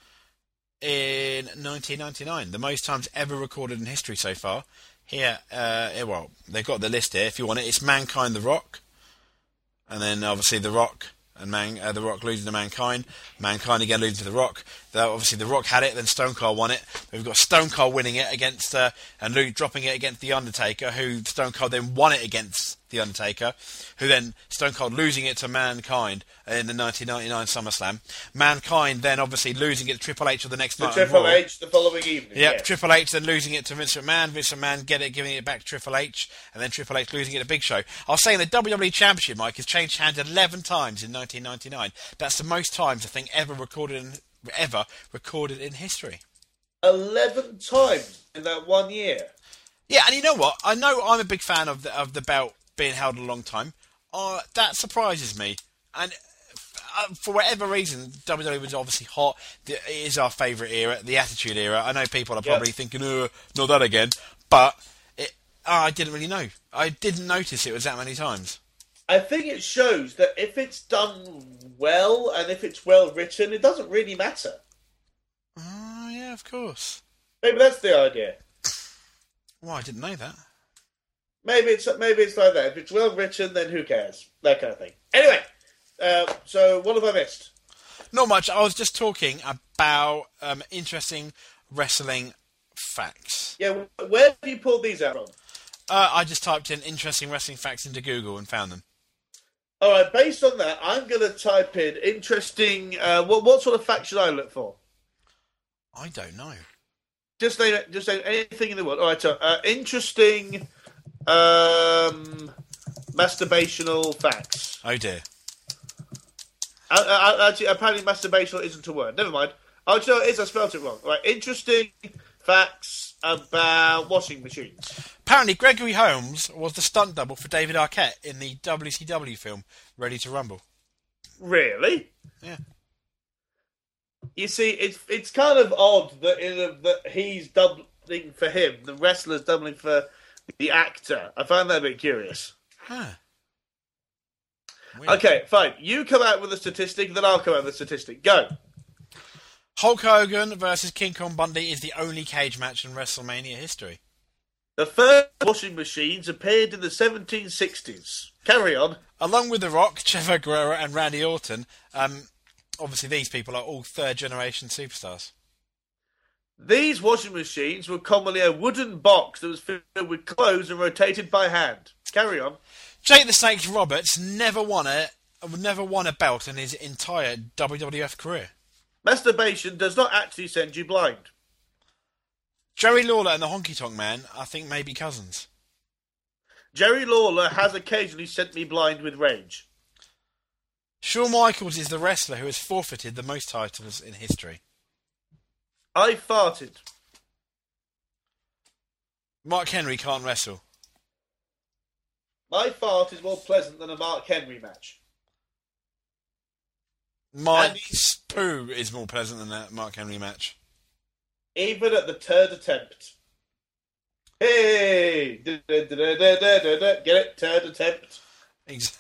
in 1999, the most times ever recorded in history so far. Here, uh, well, they've got the list here if you want it. It's Mankind the Rock, and then obviously the Rock and Man, uh, the Rock losing to Mankind, Mankind again losing to the Rock. Though obviously the Rock had it, then Stone Cold won it. We've got Stone Cold winning it against uh, and Luke dropping it against the Undertaker, who Stone Cold then won it against the Undertaker, who then Stone Cold losing it to Mankind in the 1999 SummerSlam. Mankind then obviously losing it to Triple H for the next The night. Triple H the following evening. Yep, yeah. Triple H then losing it to Vince McMahon, Vince McMahon get it, giving it back to Triple H, and then Triple H losing it to Big Show. I was saying the WWE Championship, Mike, has changed hands 11 times in 1999. That's the most times I think ever recorded in, ever recorded in history. Eleven times in that one year. Yeah, and you know what? I know I'm a big fan of the of the belt being held a long time. Uh, that surprises me, and uh, for whatever reason, WWE was obviously hot. It is our favourite era, the Attitude Era. I know people are probably thinking, "Oh, not that again," but it, uh, I didn't really know. I didn't notice it was that many times. I think it shows that if it's done well and if it's well written, it doesn't really matter. Oh, yeah, of course. Maybe that's the idea. Well, I didn't know that. Maybe it's maybe it's like that. If it's well written, then who cares? That kind of thing. Anyway, uh, so what have I missed? Not much. I was just talking about um, interesting wrestling facts. Yeah, where have you pulled these out from? Uh, I just typed in interesting wrestling facts into Google and found them. All right, based on that, I'm going to type in interesting. Uh, what what sort of fact should I look for? I don't know. Just name just name anything in the world. All right, so uh, interesting um, masturbational facts. Oh dear. Uh, uh, actually, apparently, masturbational isn't a word. Never mind. Oh, no, it is. I spelled it wrong. All right, interesting facts about washing machines. Apparently, Gregory Helms was the stunt double for David Arquette in the WCW film Ready to Rumble. Really? Yeah. You see, it's it's kind of odd that in a, that he's doubling for him, the wrestler's doubling for the actor. I find that a bit curious. Huh. Weird. Okay, fine. You come out with a statistic, then I'll come out with a statistic. Go. Hulk Hogan versus King Kong Bundy is the only cage match in WrestleMania history. The first washing machines appeared in the 1760s. Carry on. Along with The Rock, Chavo Guerrero, and Randy Orton, um, obviously these people are all third generation superstars. These washing machines were commonly a wooden box that was filled with clothes and rotated by hand. Carry on. Jake the Snake Roberts never won a never won a belt in his entire WWF career. Masturbation does not actually send you blind. Jerry Lawler and the Honky Tonk Man, I think, may be cousins. Jerry Lawler has occasionally sent me blind with rage. Shawn Michaels is the wrestler who has forfeited the most titles in history. I farted. Mark Henry can't wrestle. My fart is more pleasant than a Mark Henry match. Mike's poo is more pleasant than that Mark Henry match. Even at the third attempt. Hey! Get it? Third attempt. Ex-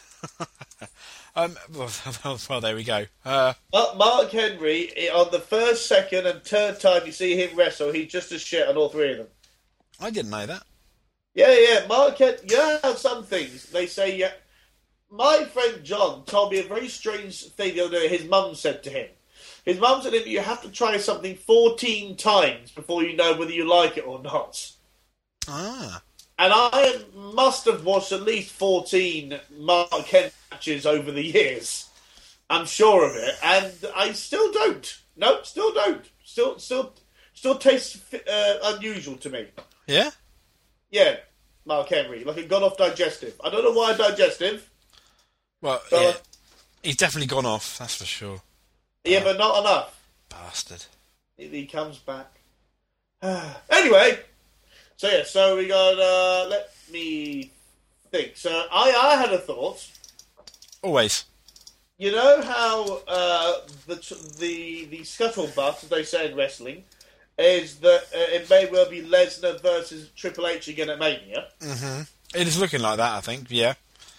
um, well, *laughs* well, there we go. Uh, Mark Henry, eh, on the first, second, and third time you see him wrestle, he's just as shit on all three of them. I didn't know that. Yeah, yeah, Mark Hen- You know some things, they say, yeah. My friend John told me a very strange thing the other day his mum said to him. His mum said to him, you have to try something 14 times before you know whether you like it or not. Ah. And I must have watched at least 14 Mark Henry matches over the years. I'm sure of it. And I still don't. Nope, still don't. Still, still, still tastes uh, unusual to me. Yeah? Yeah, Mark Henry, like it gone off digestive. I don't know why digestive. Well, So, yeah. He's definitely gone off, that's for sure. yeah, but not enough. Bastard. He comes back. *sighs* anyway, so yeah, so we got. Uh, let me think. So I, I had a thought. Always. You know how uh, the the the scuttlebutt, as they say in wrestling, is that uh, it may well be Lesnar versus Triple H again at Mania. It is looking like that, I think, yeah.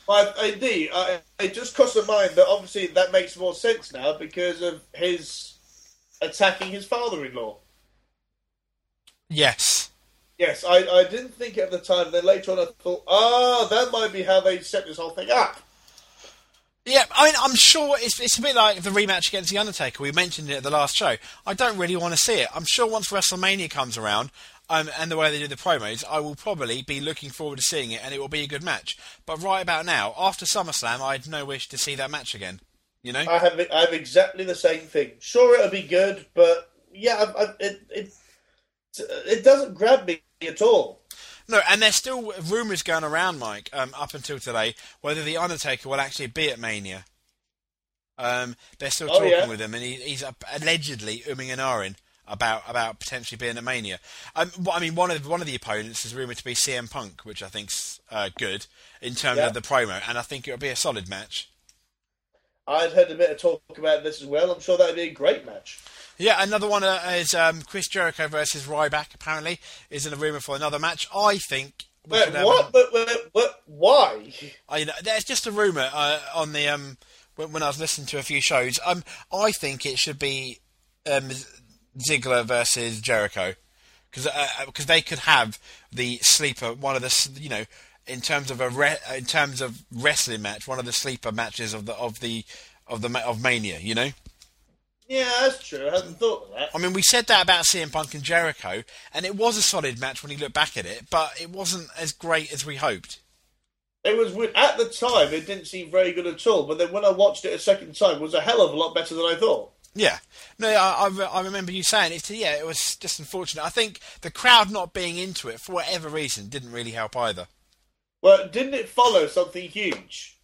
But indeed, uh, it just crossed my mind that obviously that makes more sense now because of his attacking his father-in-law. Yes. Yes, I, I didn't think it at the time. Then later on, I thought, ah, that might be how they set this whole thing up. Yeah, I mean, I'm sure it's, it's a bit like the rematch against The Undertaker. We mentioned it at the last show. I don't really want to see it. I'm sure once WrestleMania comes around, um, and the way they do the promos, I will probably be looking forward to seeing it, and it will be a good match. But right about now, after SummerSlam, I had no wish to see that match again. You know? I have I have exactly the same thing. Sure, it'll be good, but yeah, I, I, it it it doesn't grab me at all. No, and there's still rumours going around, Mike, um, up until today, whether the Undertaker will actually be at Mania. Um, they're still Oh, talking yeah? with him, and he, he's uh, allegedly umming and ahhing about about potentially being at Mania. Um, I mean, one of one of the opponents is rumoured to be CM Punk, which I think's uh, good in terms Yeah. of the promo, and I think it'll be a solid match. I'd heard a bit of talk about this as well. I'm sure that'd be a great match. Yeah, another one uh, is um, Chris Jericho versus Ryback. Apparently, is in a rumour for another match. I think. we should have- what? But, but, but why? I, you know, there's just a rumor uh, on the um when, when I was listening to a few shows. Um, I think it should be um Ziggler versus Jericho because because they could have the sleeper one of the you know in terms of a re- in terms of wrestling match one of the sleeper matches of the of the of the of Mania. You know. Yeah, that's true. I hadn't thought of that. I mean, we said that about CM Punk and Jericho, and it was a solid match when you look back at it, but it wasn't as great as we hoped. It was at the time. It didn't seem very good at all. But then when I watched it a second time, it was a hell of a lot better than I thought. Yeah, no, I, I, I remember you saying it. yeah, it was just unfortunate. I think the crowd not being into it for whatever reason didn't really help either. Well, didn't it follow something huge?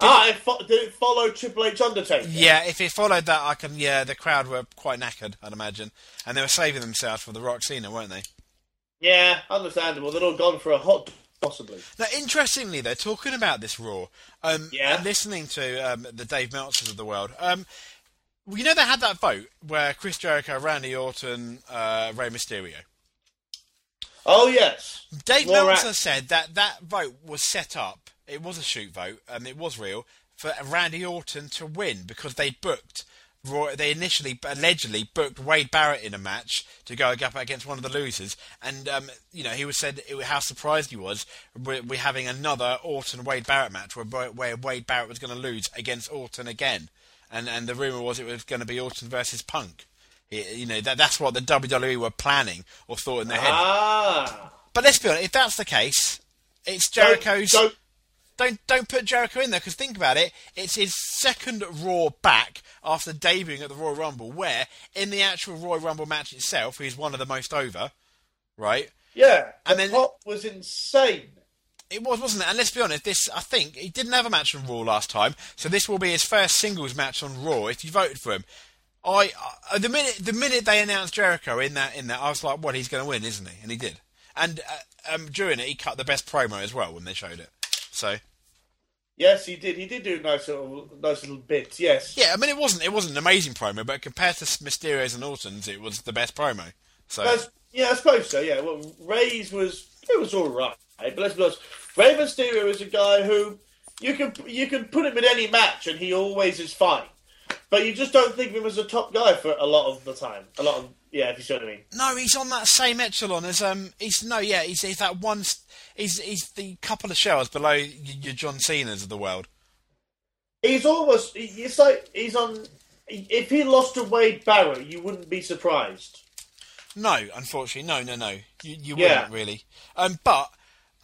Ah, it fo- did it follow Triple H Undertaker? Yeah, if it followed that, I can. Yeah, the crowd were quite knackered, I'd imagine, and they were saving themselves for the Rock Cena, weren't they? Yeah, understandable. They're all gone for a hot, possibly. Now, interestingly, they're talking about this Raw. Um, Yeah. and listening to um, the Dave Meltzers of the world. Um, you know, they had that vote where Chris Jericho, Randy Orton, uh, Rey Mysterio. Oh yes. Dave More Meltzer said that that vote was set up. It was a shoot vote, and it was real for Randy Orton to win because they booked. Roy- They initially allegedly booked Wade Barrett in a match to go up against one of the losers, and um, you know he was said it, how surprised he was we're, we're having another Orton Wade Barrett match where where Wade Barrett was going to lose against Orton again, and and the rumor was it was going to be Orton versus Punk. It- you know that that's what the WWE were planning or thought in their head. Ah. But let's be honest, if that's the case, it's Jericho's. Don't, don't don't don't put Jericho in there because think about it. It's his second Raw back after debuting at the Royal Rumble, where in the actual Royal Rumble match itself, he's one of the most over, right? Yeah, And the then- pop was insane. It was, wasn't it? And let's be honest, this I think he didn't have a match on Raw last time, so this will be his first singles match on Raw. If you voted for him, I uh, the minute the minute they announced Jericho in that in that, I was like, "What? He's going to win, isn't he?" And he did. And uh, um, during it, he cut the best promo as well when they showed it. So Yes, he did. He did do nice little, nice little bits. Yes. yeah, I mean, it wasn't it wasn't an amazing promo, but compared to Mysterio's and Orton's, it was the best promo. So That's, yeah, I suppose so. Yeah. Well, Rey's was it was all right, but let's be honest. Rey Mysterio is a guy who you can you can put him in any match and he always is fine, but you just don't think of him as a top guy for a lot of the time. A lot of yeah, if you see what I mean. No, he's on that same echelon as um. He's no, yeah, he's, he's that one. st- He's he's the couple of shells below your John Cena's of the world. He's almost. It's like he's on. If he lost to Wade Barrett, you wouldn't be surprised. No, unfortunately, no, no, no. You you Yeah. wouldn't really. Um, but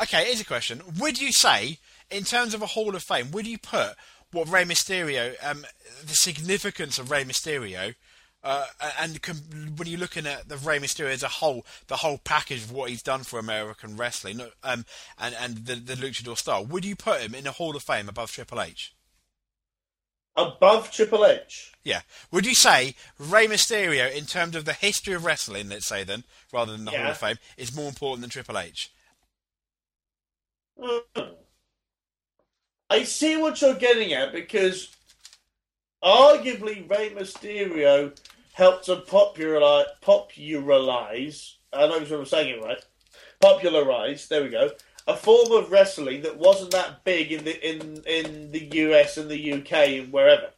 okay, here's a question: Would you say, in terms of a Hall of Fame, would you put what Rey Mysterio, um, the significance of Rey Mysterio, uh, and com- when you're looking at the Rey Mysterio as a whole, the whole package of what he's done for American wrestling, um, and and the the luchador style, would you put him in a Hall of Fame above Triple H? Above Triple H. Yeah. Would you say Rey Mysterio, in terms of the history of wrestling, let's say then, rather than the Hall of Fame, is more important than Triple H? Hmm. See what you're getting at because arguably Rey Mysterio helped to popularize, popularize I know if I'm saying it right, popularize, there we go, a form of wrestling that wasn't that big in the in in the US and the UK and wherever.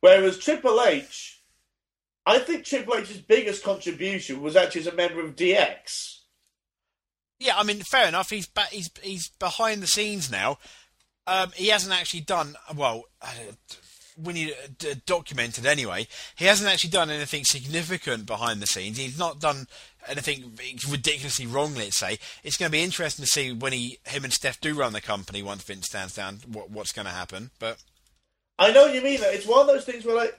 Whereas Triple H, I think Triple H's biggest contribution was actually as a member of DX. Yeah, I mean, fair enough. He's ba- he's he's behind the scenes now. Um, he hasn't actually done well. When you uh, documented anyway, he hasn't actually done anything significant behind the scenes. He's not done anything ridiculously wrong. Let's say it's going to be interesting to see when he, him and Steph do run the company once Vince stands down. What, what's going to happen? But I know what you mean. though. It's one of those things where, like,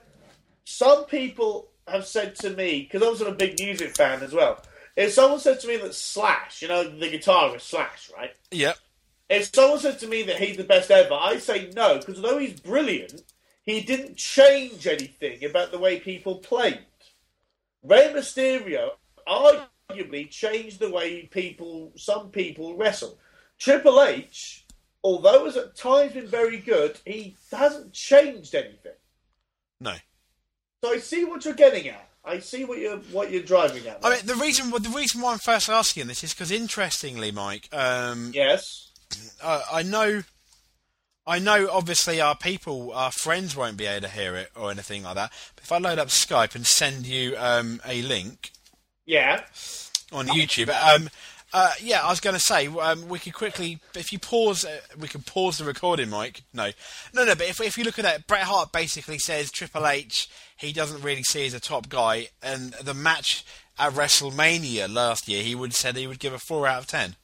some people have said to me because I was a big music fan as well. If someone said to me that Slash, you know, the guitarist Slash, right? yeah, If someone said to me that he's the best ever, I say no because although he's brilliant, he didn't change anything about the way people played. Rey Mysterio arguably changed the way people, some people wrestle. Triple H, although has at times been very good, he hasn't changed anything. no. So I see what you're getting at. I see what you're what you're driving at. I mean, the reason the reason why I'm first asking this is because, interestingly, Mike, um, yes. uh, I know, I know. Obviously, our people, our friends, won't be able to hear it or anything like that. But if I load up Skype and send you um, a link Yeah. on YouTube, um, uh, yeah, I was going to say um, we could quickly, if you pause, uh, we can pause the recording, Mike. No, no, no. But if if you look at that, Bret Hart basically says Triple H he doesn't really see as a top guy, and the match at WrestleMania last year, he would said he would give a four out of ten.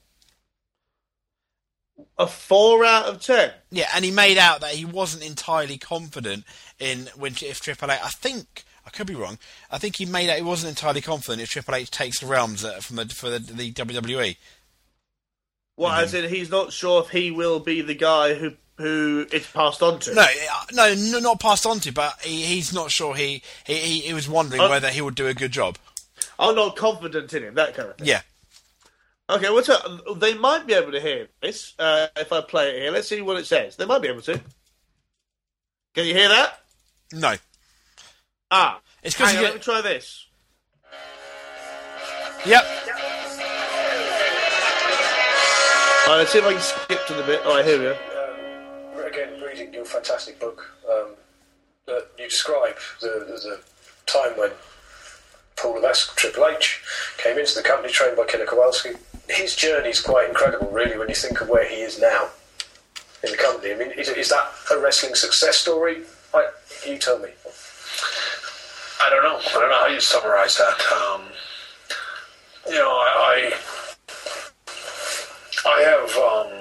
A four out of ten. Yeah, and he made out that he wasn't entirely confident in when if Triple H. I think I could be wrong. I think he made out he wasn't entirely confident if Triple H takes the realms uh, from the for the, the WWE. Well, as in he's not sure if he will be the guy who who it's passed on to. No, uh, no, no, not passed on to, but he, he's not sure. He he, he, was wondering Uh, whether he would do a good job. I'm not confident in him. That kind of thing. Yeah, Okay, what's up? They might be able to hear this uh, if I play it here. Let's see what it says. They might be able to. Can you hear that? no, Ah, It's 'cause hang you get- let me try this. yep. All right, let's see if I can skip to the bit. All right, here we go. um, again, reading your fantastic book, um, that you describe the, the, the time when Paul Levesque, Triple H, came into the company trained by Killer Kowalski. His journey is quite incredible, really, when you think of where he is now in the company. I mean, is, is that a wrestling success story? I, you tell me. I don't know. I don't know how you summarize that. Um, you know, I, I, I have, um,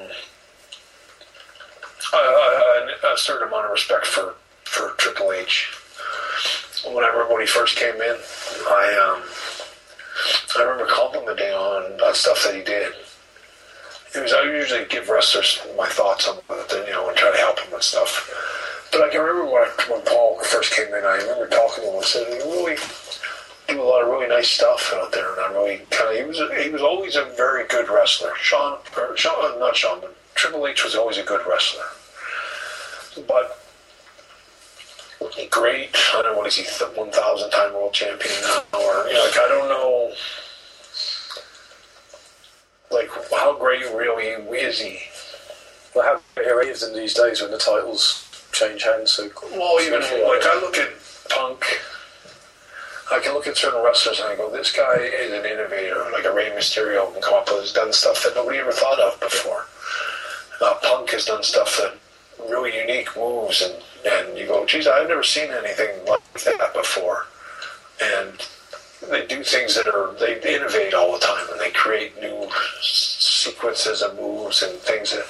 a certain amount of respect for for Triple H. When I remember when he first came in, I um, I remember complimenting on on stuff that he did. It was I usually give wrestlers my thoughts on it, you know, and try to help them and stuff. But I can remember when, I, when Paul first came in, I remember talking to him and said, "You really do a lot of really nice stuff out there." And I really kind of he was he was always a very good wrestler. Shawn, Shawn, not Shawn, but Triple H was always a good wrestler. But great. I don't know what is he, one thousand time world champion now, or you know, like I don't know, like how great really is he? Well, how he is in these days when the titles change hands so Well, even like I look at Punk, I can look at certain wrestlers and I go, this guy is an innovator. Like a Rey Mysterio can come up with, has done stuff that nobody ever thought of before. Uh, Punk has done stuff that really unique moves, and and you go, geez, I've never seen anything like that before. And they do things that are they innovate all the time, and they create new sequences of moves and things that.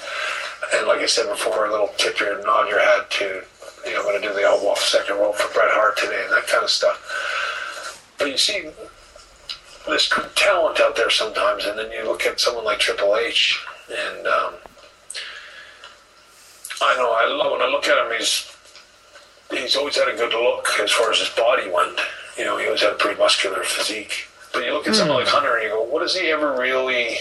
And like I said before, a little tip your nod your head to, you know, I'm to do the elbow off second rope for Bret Hart today and that kind of stuff. But you see, good talent out there sometimes, and then you look at someone like Triple H, and um, I know I love when I look at him. He's he's always had a good look as far as his body went. You know, he always had a pretty muscular physique. But you look at someone like Hunter, and you go, "What has he ever really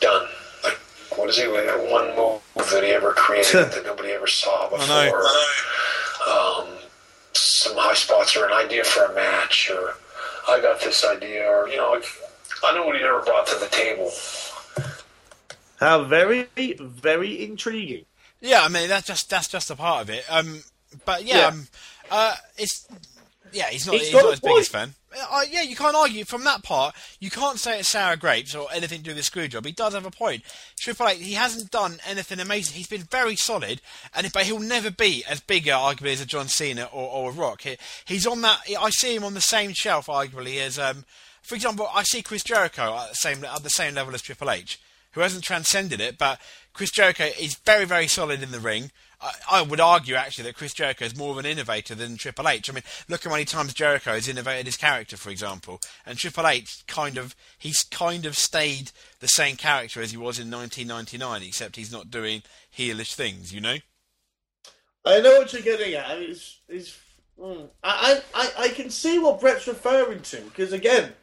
done? Like, what is he? Like, one move that he ever created *laughs* that nobody ever saw before? Um, some high spots or an idea for a match, or I got this idea, or you know, like, I know what he ever brought to the table. How very, very intriguing. Yeah, I mean that's just that's just a part of it. Um, but yeah, Yeah. Um, uh, it's yeah, he's not He's he's, not his biggest fan. Uh, yeah, you can't argue from that part. You can't say it's sour grapes or anything to do with the screw job. He does have a point. Triple H, he hasn't done anything amazing. He's been very solid, and but he'll never be as big, uh, arguably, as a John Cena or, or a Rock. He, he's on that. I see him on the same shelf, arguably, as um, for example, I see Chris Jericho at the same at the same level as Triple H, who hasn't transcended it, but Chris Jericho is very, very solid in the ring. I, I would argue actually that Chris Jericho is more of an innovator than Triple H. I mean, look how many times Jericho has innovated his character, for example, and Triple H kind of he's kind of stayed the same character as he was in 1999, except he's not doing heelish things, you know. I know what you're getting at. I mean, it's, it's, mm, I, I, I can see what Bret's referring to because again,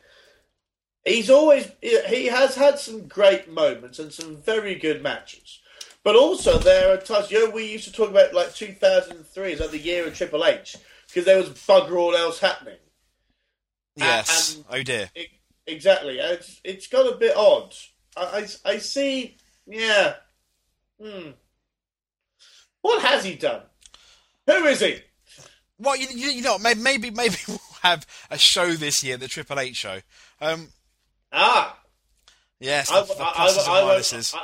he's always he has had some great moments and some very good matches, but also there are times. You know, we used to talk about like 2003 is like the year of Triple H because there was bugger all else happening. Yes. and- oh dear. It, exactly. It's, it's got a bit odd. I, I, I see. Yeah. Hmm. What has he done? Who is he? Well, you, you, you know, maybe maybe maybe *laughs* we'll have a show this year, the Triple H show. Um, Ah, yes, I, the, the I, pluses I, and minuses.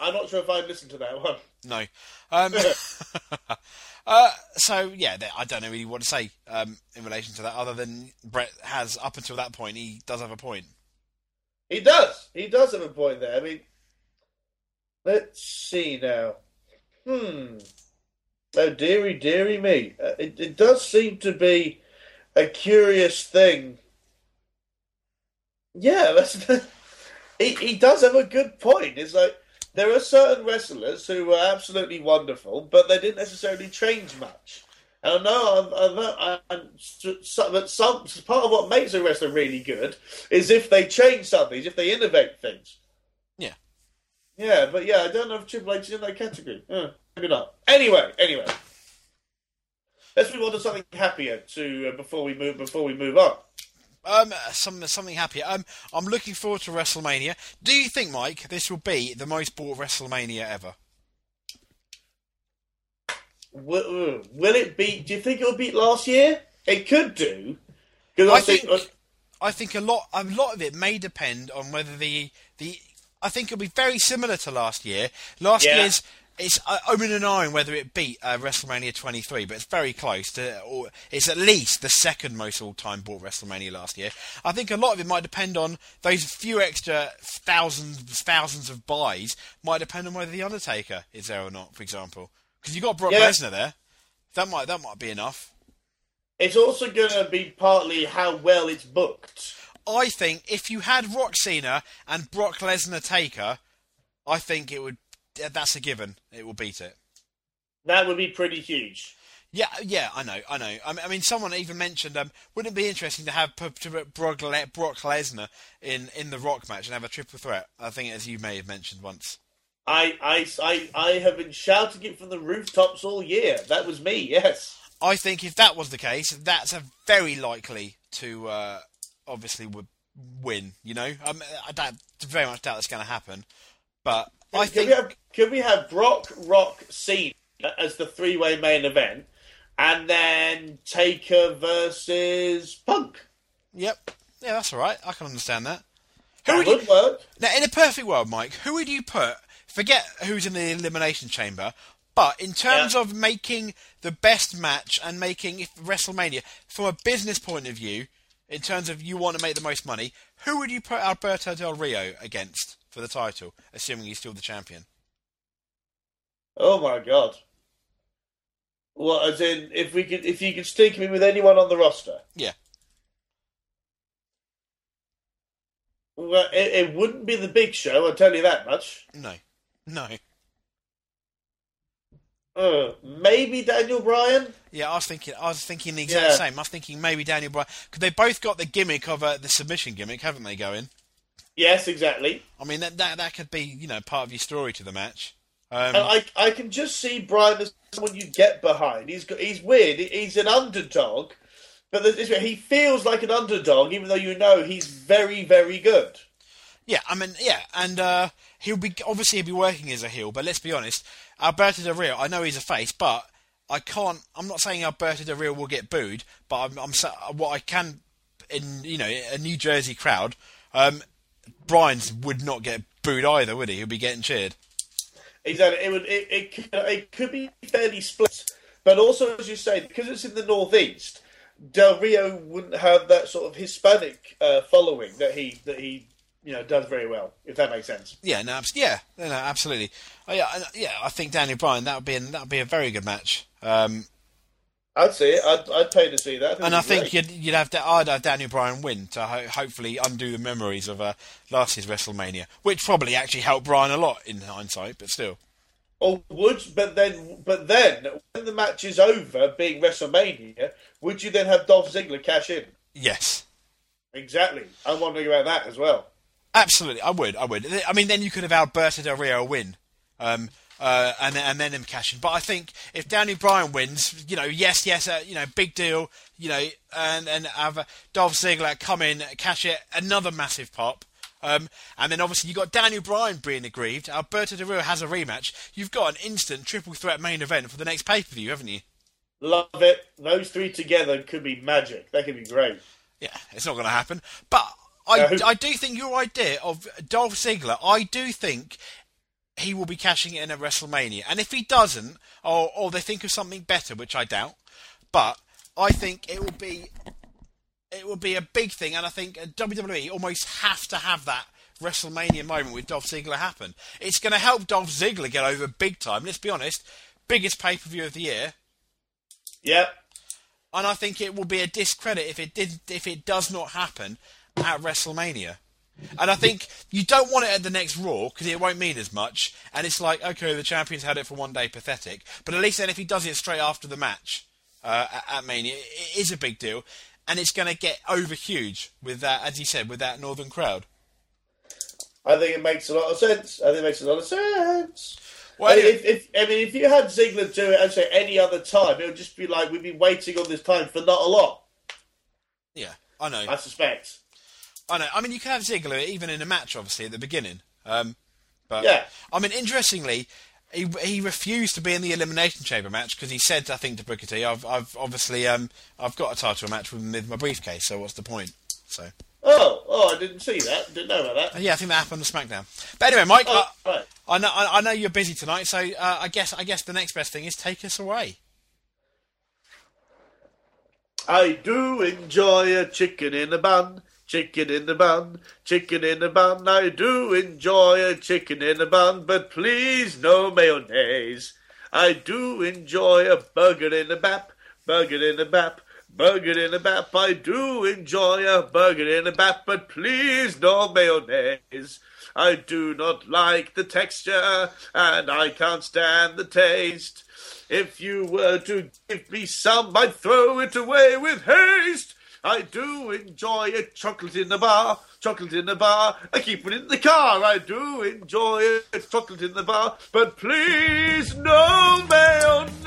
I, am not sure if I listened to that one. No. Um, *laughs* *laughs* uh, so yeah, I don't know really what to say um, in relation to that, other than Bret has up until that point he does have a point. He does. He does have a point there. I mean, let's see now. Hmm. Oh, dearie, dearie me. Uh, it, it does seem to be a curious thing. Yeah, *laughs* that's. he, he does have a good point. It's like there are certain wrestlers who are absolutely wonderful, but they didn't necessarily change much. And I know, I, I know, I, and so, but some part of what makes a wrestler really good is if they change something, if they innovate things. Yeah. Yeah, but yeah, I don't know if Triple H is in that category. Uh, maybe not. Anyway, anyway, let's move on to something happier to uh, before we move before we move on. Um, some, something happier. Um, I'm looking forward to WrestleMania. Do you think, Mike, this will be the most bought WrestleMania ever? Will, will it beat? Do you think it'll beat last year? It could do. 'Cause I think, think I think a lot a lot of it may depend on whether the the I think it'll be very similar to last year. Last Yeah. year's it's uh, omen and eyeing whether it beat uh, WrestleMania 23, but it's very close to. Or it's at least the second most all-time bought WrestleMania last year. I think a lot of it might depend on those few extra thousands thousands of buys. Might depend on whether the Undertaker is there or not, for example. because you got Brock Yeah. Lesnar there. That might that might be enough. It's also going to be partly how well it's booked. I think if you had Rock Cena and Brock Lesnar Taker, I think it would. That's a given. It will beat it. That would be pretty huge. Yeah, yeah, I know, I know. I mean, someone even mentioned, um, wouldn't it be interesting to have Brock, Lesnar in, in the Rock match and have a triple threat? I think, as you may have mentioned once. I, I, I, I have been shouting it from the rooftops all year. That was me, yes. I think if that was the case, that's a very likely to uh, obviously would win. You know, um, I doubt, very much doubt that's going to happen. But I can, think we have, can we have Brock, Rock, Cena as the three-way main event, and then Taker versus Punk? Yep. Yeah, that's all right. I can understand that. Who That would you, work. now, in a perfect world, Mike, who would you put? Forget who's in the elimination chamber, but in terms Yeah. of making the best match and making WrestleMania from a business point of view, in terms of you want to make the most money, who would you put Alberto Del Rio against for the title, assuming he's still the champion? Oh my god. Well, as in, if we could, if you could stick me with anyone on the roster, Yeah. well, it, it wouldn't be the Big Show. I'll tell you that much. No. No. Uh, maybe Daniel Bryan. Yeah, I was thinking. I was thinking the exact Yeah. same. I was thinking maybe Daniel Bryan because they both got the gimmick of uh, the submission gimmick, haven't they? Going. Yes, exactly. I mean, that, that that could be you know part of your story to the match. Um, I, I can just see Bryan as someone you get behind. He's got, he's weird. He's an underdog, but he feels like an underdog, even though you know he's very, very good. Yeah, I mean, yeah, and uh, he'll be obviously he'll be working as a heel, but let's be honest, Alberto Del Rio. I know he's a face, but I can't. I'm not saying Alberto Del Rio will get booed, but I'm, I'm what I can in you know a New Jersey crowd. Um, Bryan's would not get booed either, would he? He'll be getting cheered. Exactly. It would. It, it, could, it could be fairly split, but also as you say, because it's in the northeast, Del Rio wouldn't have that sort of Hispanic uh, following that he that he you know does very well. If that makes sense. Yeah, no, yeah, no, absolutely. Oh, yeah, I- yeah. I think Daniel Bryan that would be an, that would be a very good match. Um, I'd see it. I'd, I'd pay to see that. And I it'd be think great. you'd, you'd have Da- I'd have Daniel Bryan win to ho- hopefully undo the memories of uh, last year's WrestleMania, which probably actually helped Bryan a lot in hindsight, but still. Or would, but then, but then, when the match is over, being WrestleMania, would you then have Dolph Ziggler cash in? Yes, Exactly. I'm wondering about that as well. absolutely, I would, I would. I mean, then you could have Alberto Del Rio win, um, uh, and then, and then him cashing. But I think if Daniel Bryan wins, you know, yes, yes, uh, you know, big deal, you know, and and have uh, Dolph Ziggler come in, cash it, another massive pop. Um, and then obviously you've got Daniel Bryan being aggrieved. Alberto Del Rio has a rematch. You've got an instant triple threat main event for the next pay per view, haven't you? Love it. Those three together could be magic. That could be great. Yeah, it's not going to happen. But I, No. I do think your idea of Dolph Ziggler, I do think he will be cashing it in at WrestleMania. And if he doesn't, or, or they think of something better, which I doubt, but I think it will be it will be a big thing. And I think WWE almost have to have that WrestleMania moment with Dolph Ziggler happen. It's going to help Dolph Ziggler get over big time. Let's be honest, biggest pay per view of the year. Yep. and I think it will be a discredit if it did if it does not happen at WrestleMania. And I think you don't want it at the next Raw because it won't mean as much. And it's like, okay, the champions had it for one day, pathetic. But at least then, if he does it straight after the match uh, at, Mania, it, is a big deal, and it's going to get over huge with that, as you said, with that northern crowd. I think it makes a lot of sense. I think it makes a lot of sense. Well, I mean, if, if I mean, if you had Ziggler do it, I'd say any other time, it would just be like we've been waiting on this time for not a lot. yeah, I know. I suspect. I know. I mean, you can have Ziggler even in a match, obviously at the beginning. Um, but Yeah. I mean, interestingly, he he refused to be in the elimination chamber match because he said, I think, to Booker T, "I've I've obviously um I've got a title match with, with my briefcase, so what's the point?" So Oh, oh, I didn't see that. Didn't know about that. yeah, I think that happened on SmackDown. But anyway, Mike, Oh, I, right. I know I, I know you're busy tonight, so uh, I guess I guess the next best thing is take us away. I do enjoy a chicken in a bun. Chicken in the bun, chicken in the bun. I do enjoy a chicken in a bun, but please no mayonnaise. I do enjoy a burger in a bap, burger in a bap, burger in a bap. I do enjoy a burger in a bap, but please no mayonnaise. I do not like the texture, and I can't stand the taste. If you were to give me some, I'd throw it away with haste. I do enjoy a chocolate in the bar, chocolate in the bar. I keep it in the car. I do enjoy a chocolate in the bar, but please no mayonnaise.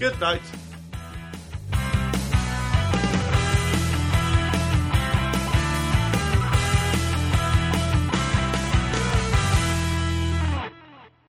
Good night.